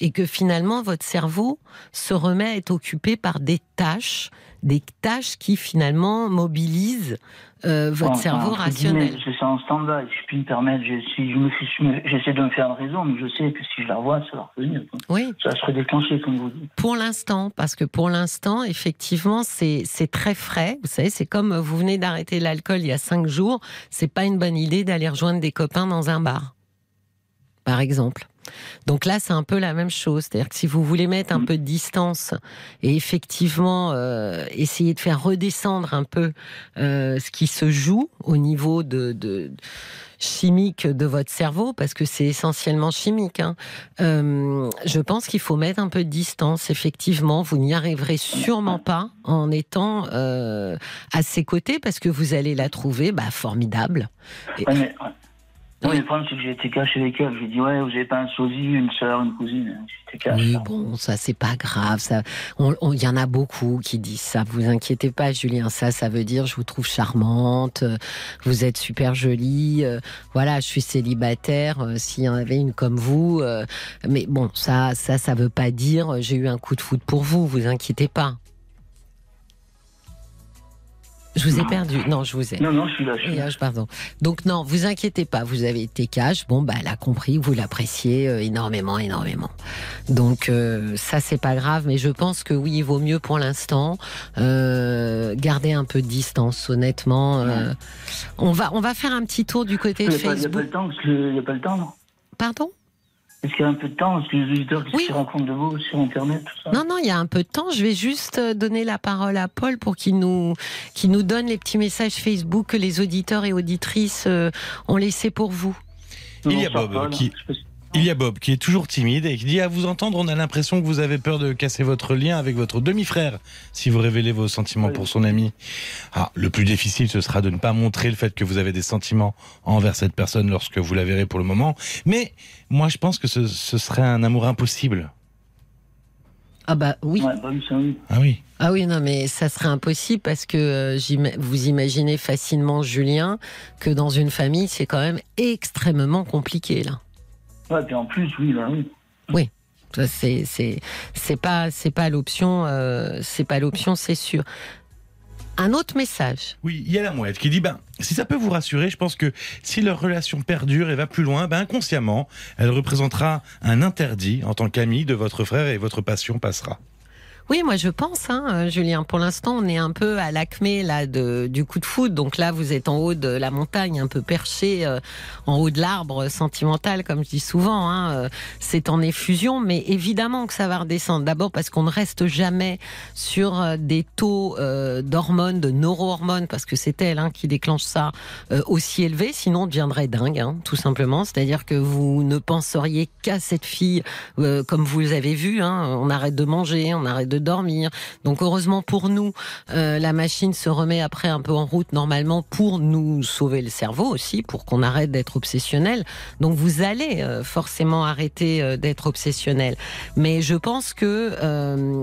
et que finalement votre cerveau se remet à être occupé par des tâches, des tâches qui finalement mobilisent euh, votre cerveau rationnel. C'est ça en stand-by, je puis me permettre. Je- si je me suis- je J'essaie de me faire une raison, mais je sais que si je la revois, ça va revenir. Oui, Ça va se redéclencher, comme vous dites. pour l'instant, parce que pour l'instant, effectivement, c'est c'est très frais. Vous savez, c'est comme vous venez d'arrêter l'alcool il y a cinq jours. C'est pas une bonne idée d'aller rejoindre des copains dans un bar, par exemple. Donc là, c'est un peu la même chose. C'est-à-dire que si vous voulez mettre un peu de distance et effectivement euh, essayer de faire redescendre un peu euh, ce qui se joue au niveau de, de chimique de votre cerveau, parce que c'est essentiellement chimique. hein, euh, je pense qu'il faut mettre un peu de distance. Effectivement, vous n'y arriverez sûrement pas en étant à ses côtés, parce que vous allez la trouver bah, formidable. Et- Ouais, mais, ouais. Non, Oui. le problème, c'est que j'ai été cash avec elle. Je lui ai dit, ouais, vous avez pas un sosie, une sœur, une cousine. J'étais. Oui, bon, ça c'est pas grave. Il y en a beaucoup qui disent ça. Vous inquiétez pas, Julien. Ça, ça veut dire je vous trouve charmante, euh, vous êtes super jolie. euh, voilà, je suis célibataire. euh, S'il y en avait une comme vous, euh, mais bon, ça, ça, ça veut pas dire j'ai eu un coup de foudre pour vous. Vous inquiétez pas. Je vous ai perdu. Non, je vous ai. Non, non, je suis là. Je suis Oui, là. ah, pardon. Donc non, vous inquiétez pas, vous avez été cash. Bon, bah, elle a compris, vous l'appréciez euh, énormément, énormément. Donc euh, ça, c'est pas grave, mais je pense que oui, il vaut mieux pour l'instant euh, garder un peu de distance. Honnêtement, euh, on va on va faire un petit tour du côté Il de n'y pas- il y a pas Facebook. le temps, parce qu'il n'y a pas le temps, non? Pardon? Est-ce qu'il y a un peu de temps Parce que les auditeurs qui Oui. se rencontrent de vous sur Internet, tout ça Non, non, il y a un peu de temps. Je vais juste euh, donner la parole à Paul pour qu'il nous, qu'il nous donne les petits messages Facebook que les auditeurs et auditrices euh, ont laissés pour vous. Il y a Bob Paul. qui- Il y a Bob qui est toujours timide et qui dit à vous entendre, on a l'impression que vous avez peur de casser votre lien avec votre demi-frère si vous révélez vos sentiments Oui. pour son ami. Ah, le plus difficile, ce sera de ne pas montrer le fait que vous avez des sentiments envers cette personne lorsque vous la verrez pour le moment. Mais moi, je pense que ce, ce serait un amour impossible. Ah bah oui. Ouais, bah oui. Ah oui. Ah oui, non, mais ça serait impossible parce que euh, vous imaginez facilement, Julien, que dans une famille, c'est quand même extrêmement compliqué, là. Ouais, puis en plus, oui, bah oui. Ça, C'est c'est c'est pas c'est pas l'option euh, c'est pas l'option c'est sûr. Un autre message. Oui, il y a la mouette qui dit ben si ça peut vous rassurer, je pense que si leur relation perdure et va plus loin, ben inconsciemment, elle représentera un interdit en tant qu'ami de votre frère et votre passion passera. Oui, moi je pense, hein, euh, Julien. Pour l'instant, on est un peu à l'acmé là de, du coup de foudre. Donc là, vous êtes en haut de la montagne, un peu perché, euh, en haut de l'arbre sentimental, comme je dis souvent. Hein, euh, c'est en effusion, mais évidemment que ça va redescendre. D'abord parce qu'on ne reste jamais sur euh, des taux euh, d'hormones, de neurohormones, parce que c'est elle hein, qui déclenche ça euh, aussi élevés. Sinon, on deviendrait dingue, hein, tout simplement. C'est-à-dire que vous ne penseriez qu'à cette fille, comme vous avez vu. Hein, on arrête de manger, on arrête de dormir. Donc heureusement pour nous, euh, la machine se remet après un peu en route normalement pour nous sauver le cerveau aussi, pour qu'on arrête d'être obsessionnel. Donc vous allez euh, forcément arrêter euh, d'être obsessionnel. Mais je pense que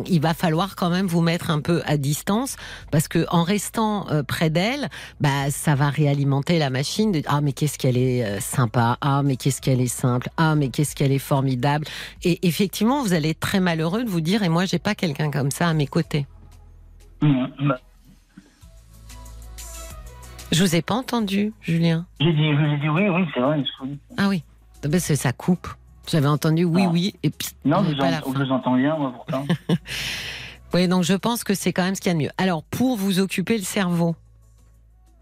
il va falloir quand même vous mettre un peu à distance parce que en restant près d'elle, bah ça va réalimenter la machine. De, ah mais qu'est-ce qu'elle est sympa. Ah mais qu'est-ce qu'elle est simple. Ah mais qu'est-ce qu'elle est formidable. Et effectivement, vous allez être très malheureux de vous dire et moi j'ai pas quelqu'un comme ça à mes côtés. Bah, Je vous ai pas entendu, Julien. j'ai dit, dit oui, oui, c'est vrai. Ah oui, ben, c'est- ça coupe. J'avais entendu oui, Ah. oui, et puis Non, vous, pas la je vous entends bien, moi, pourtant. Oui, donc je pense que c'est quand même ce qu'il y a de mieux. Alors, pour vous occuper le cerveau,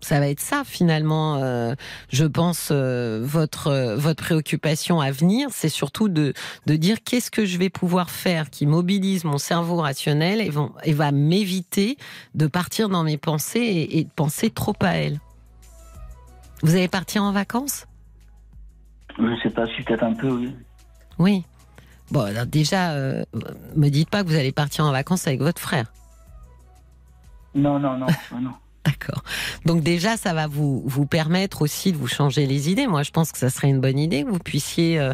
ça va être ça finalement. euh, je pense euh, votre euh, votre préoccupation à venir, c'est surtout de de dire qu'est-ce que je vais pouvoir faire qui mobilise mon cerveau rationnel et, vont- et va m'éviter de partir dans mes pensées et, et de penser trop à elle. Vous allez partir en vacances? Je sais pas si peut-être un peu, oui. Oui. Bon, alors déjà, euh, me dites pas que vous allez partir en vacances avec votre frère. Non, non, non, non. D'accord. Donc déjà, ça va vous, vous permettre aussi de vous changer les idées. Moi, je pense que ça serait une bonne idée que vous puissiez euh,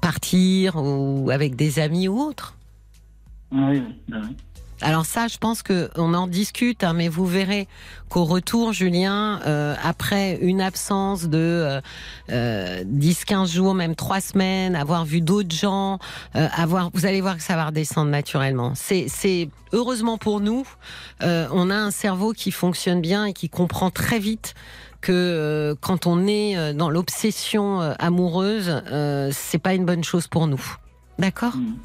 partir ou avec des amis ou autres. Oui, bah oui. Alors ça, je pense que on en discute, hein, mais vous verrez qu'au retour, Julien, euh, après une absence de euh, euh, 10-15 jours, même trois semaines, avoir vu d'autres gens, euh, avoir, vous allez voir que ça va redescendre naturellement. C'est, heureusement pour nous, euh, on a un cerveau qui fonctionne bien et qui comprend très vite que euh, quand on est euh, dans l'obsession euh, amoureuse, euh, c'est pas une bonne chose pour nous. D'accord? Mhm.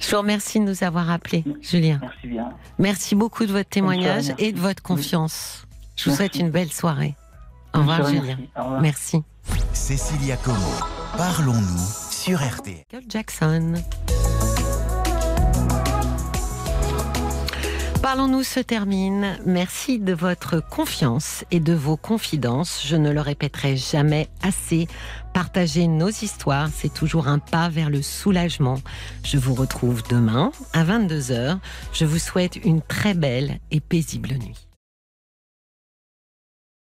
Je vous remercie de nous avoir appelés, Julien. Merci bien. Merci beaucoup de votre témoignage soirée, et de votre confiance. Je vous Merci. souhaite une belle soirée. Au revoir, soirée, Julien. merci. Au revoir. Merci. Cécilia Como, parlons-nous sur. Michael Jackson. Parlons-nous se termine. Merci de votre confiance et de vos confidences. Je ne le répéterai jamais assez. Partager nos histoires, c'est toujours un pas vers le soulagement. Je vous retrouve demain à 22h. Je vous souhaite une très belle et paisible nuit.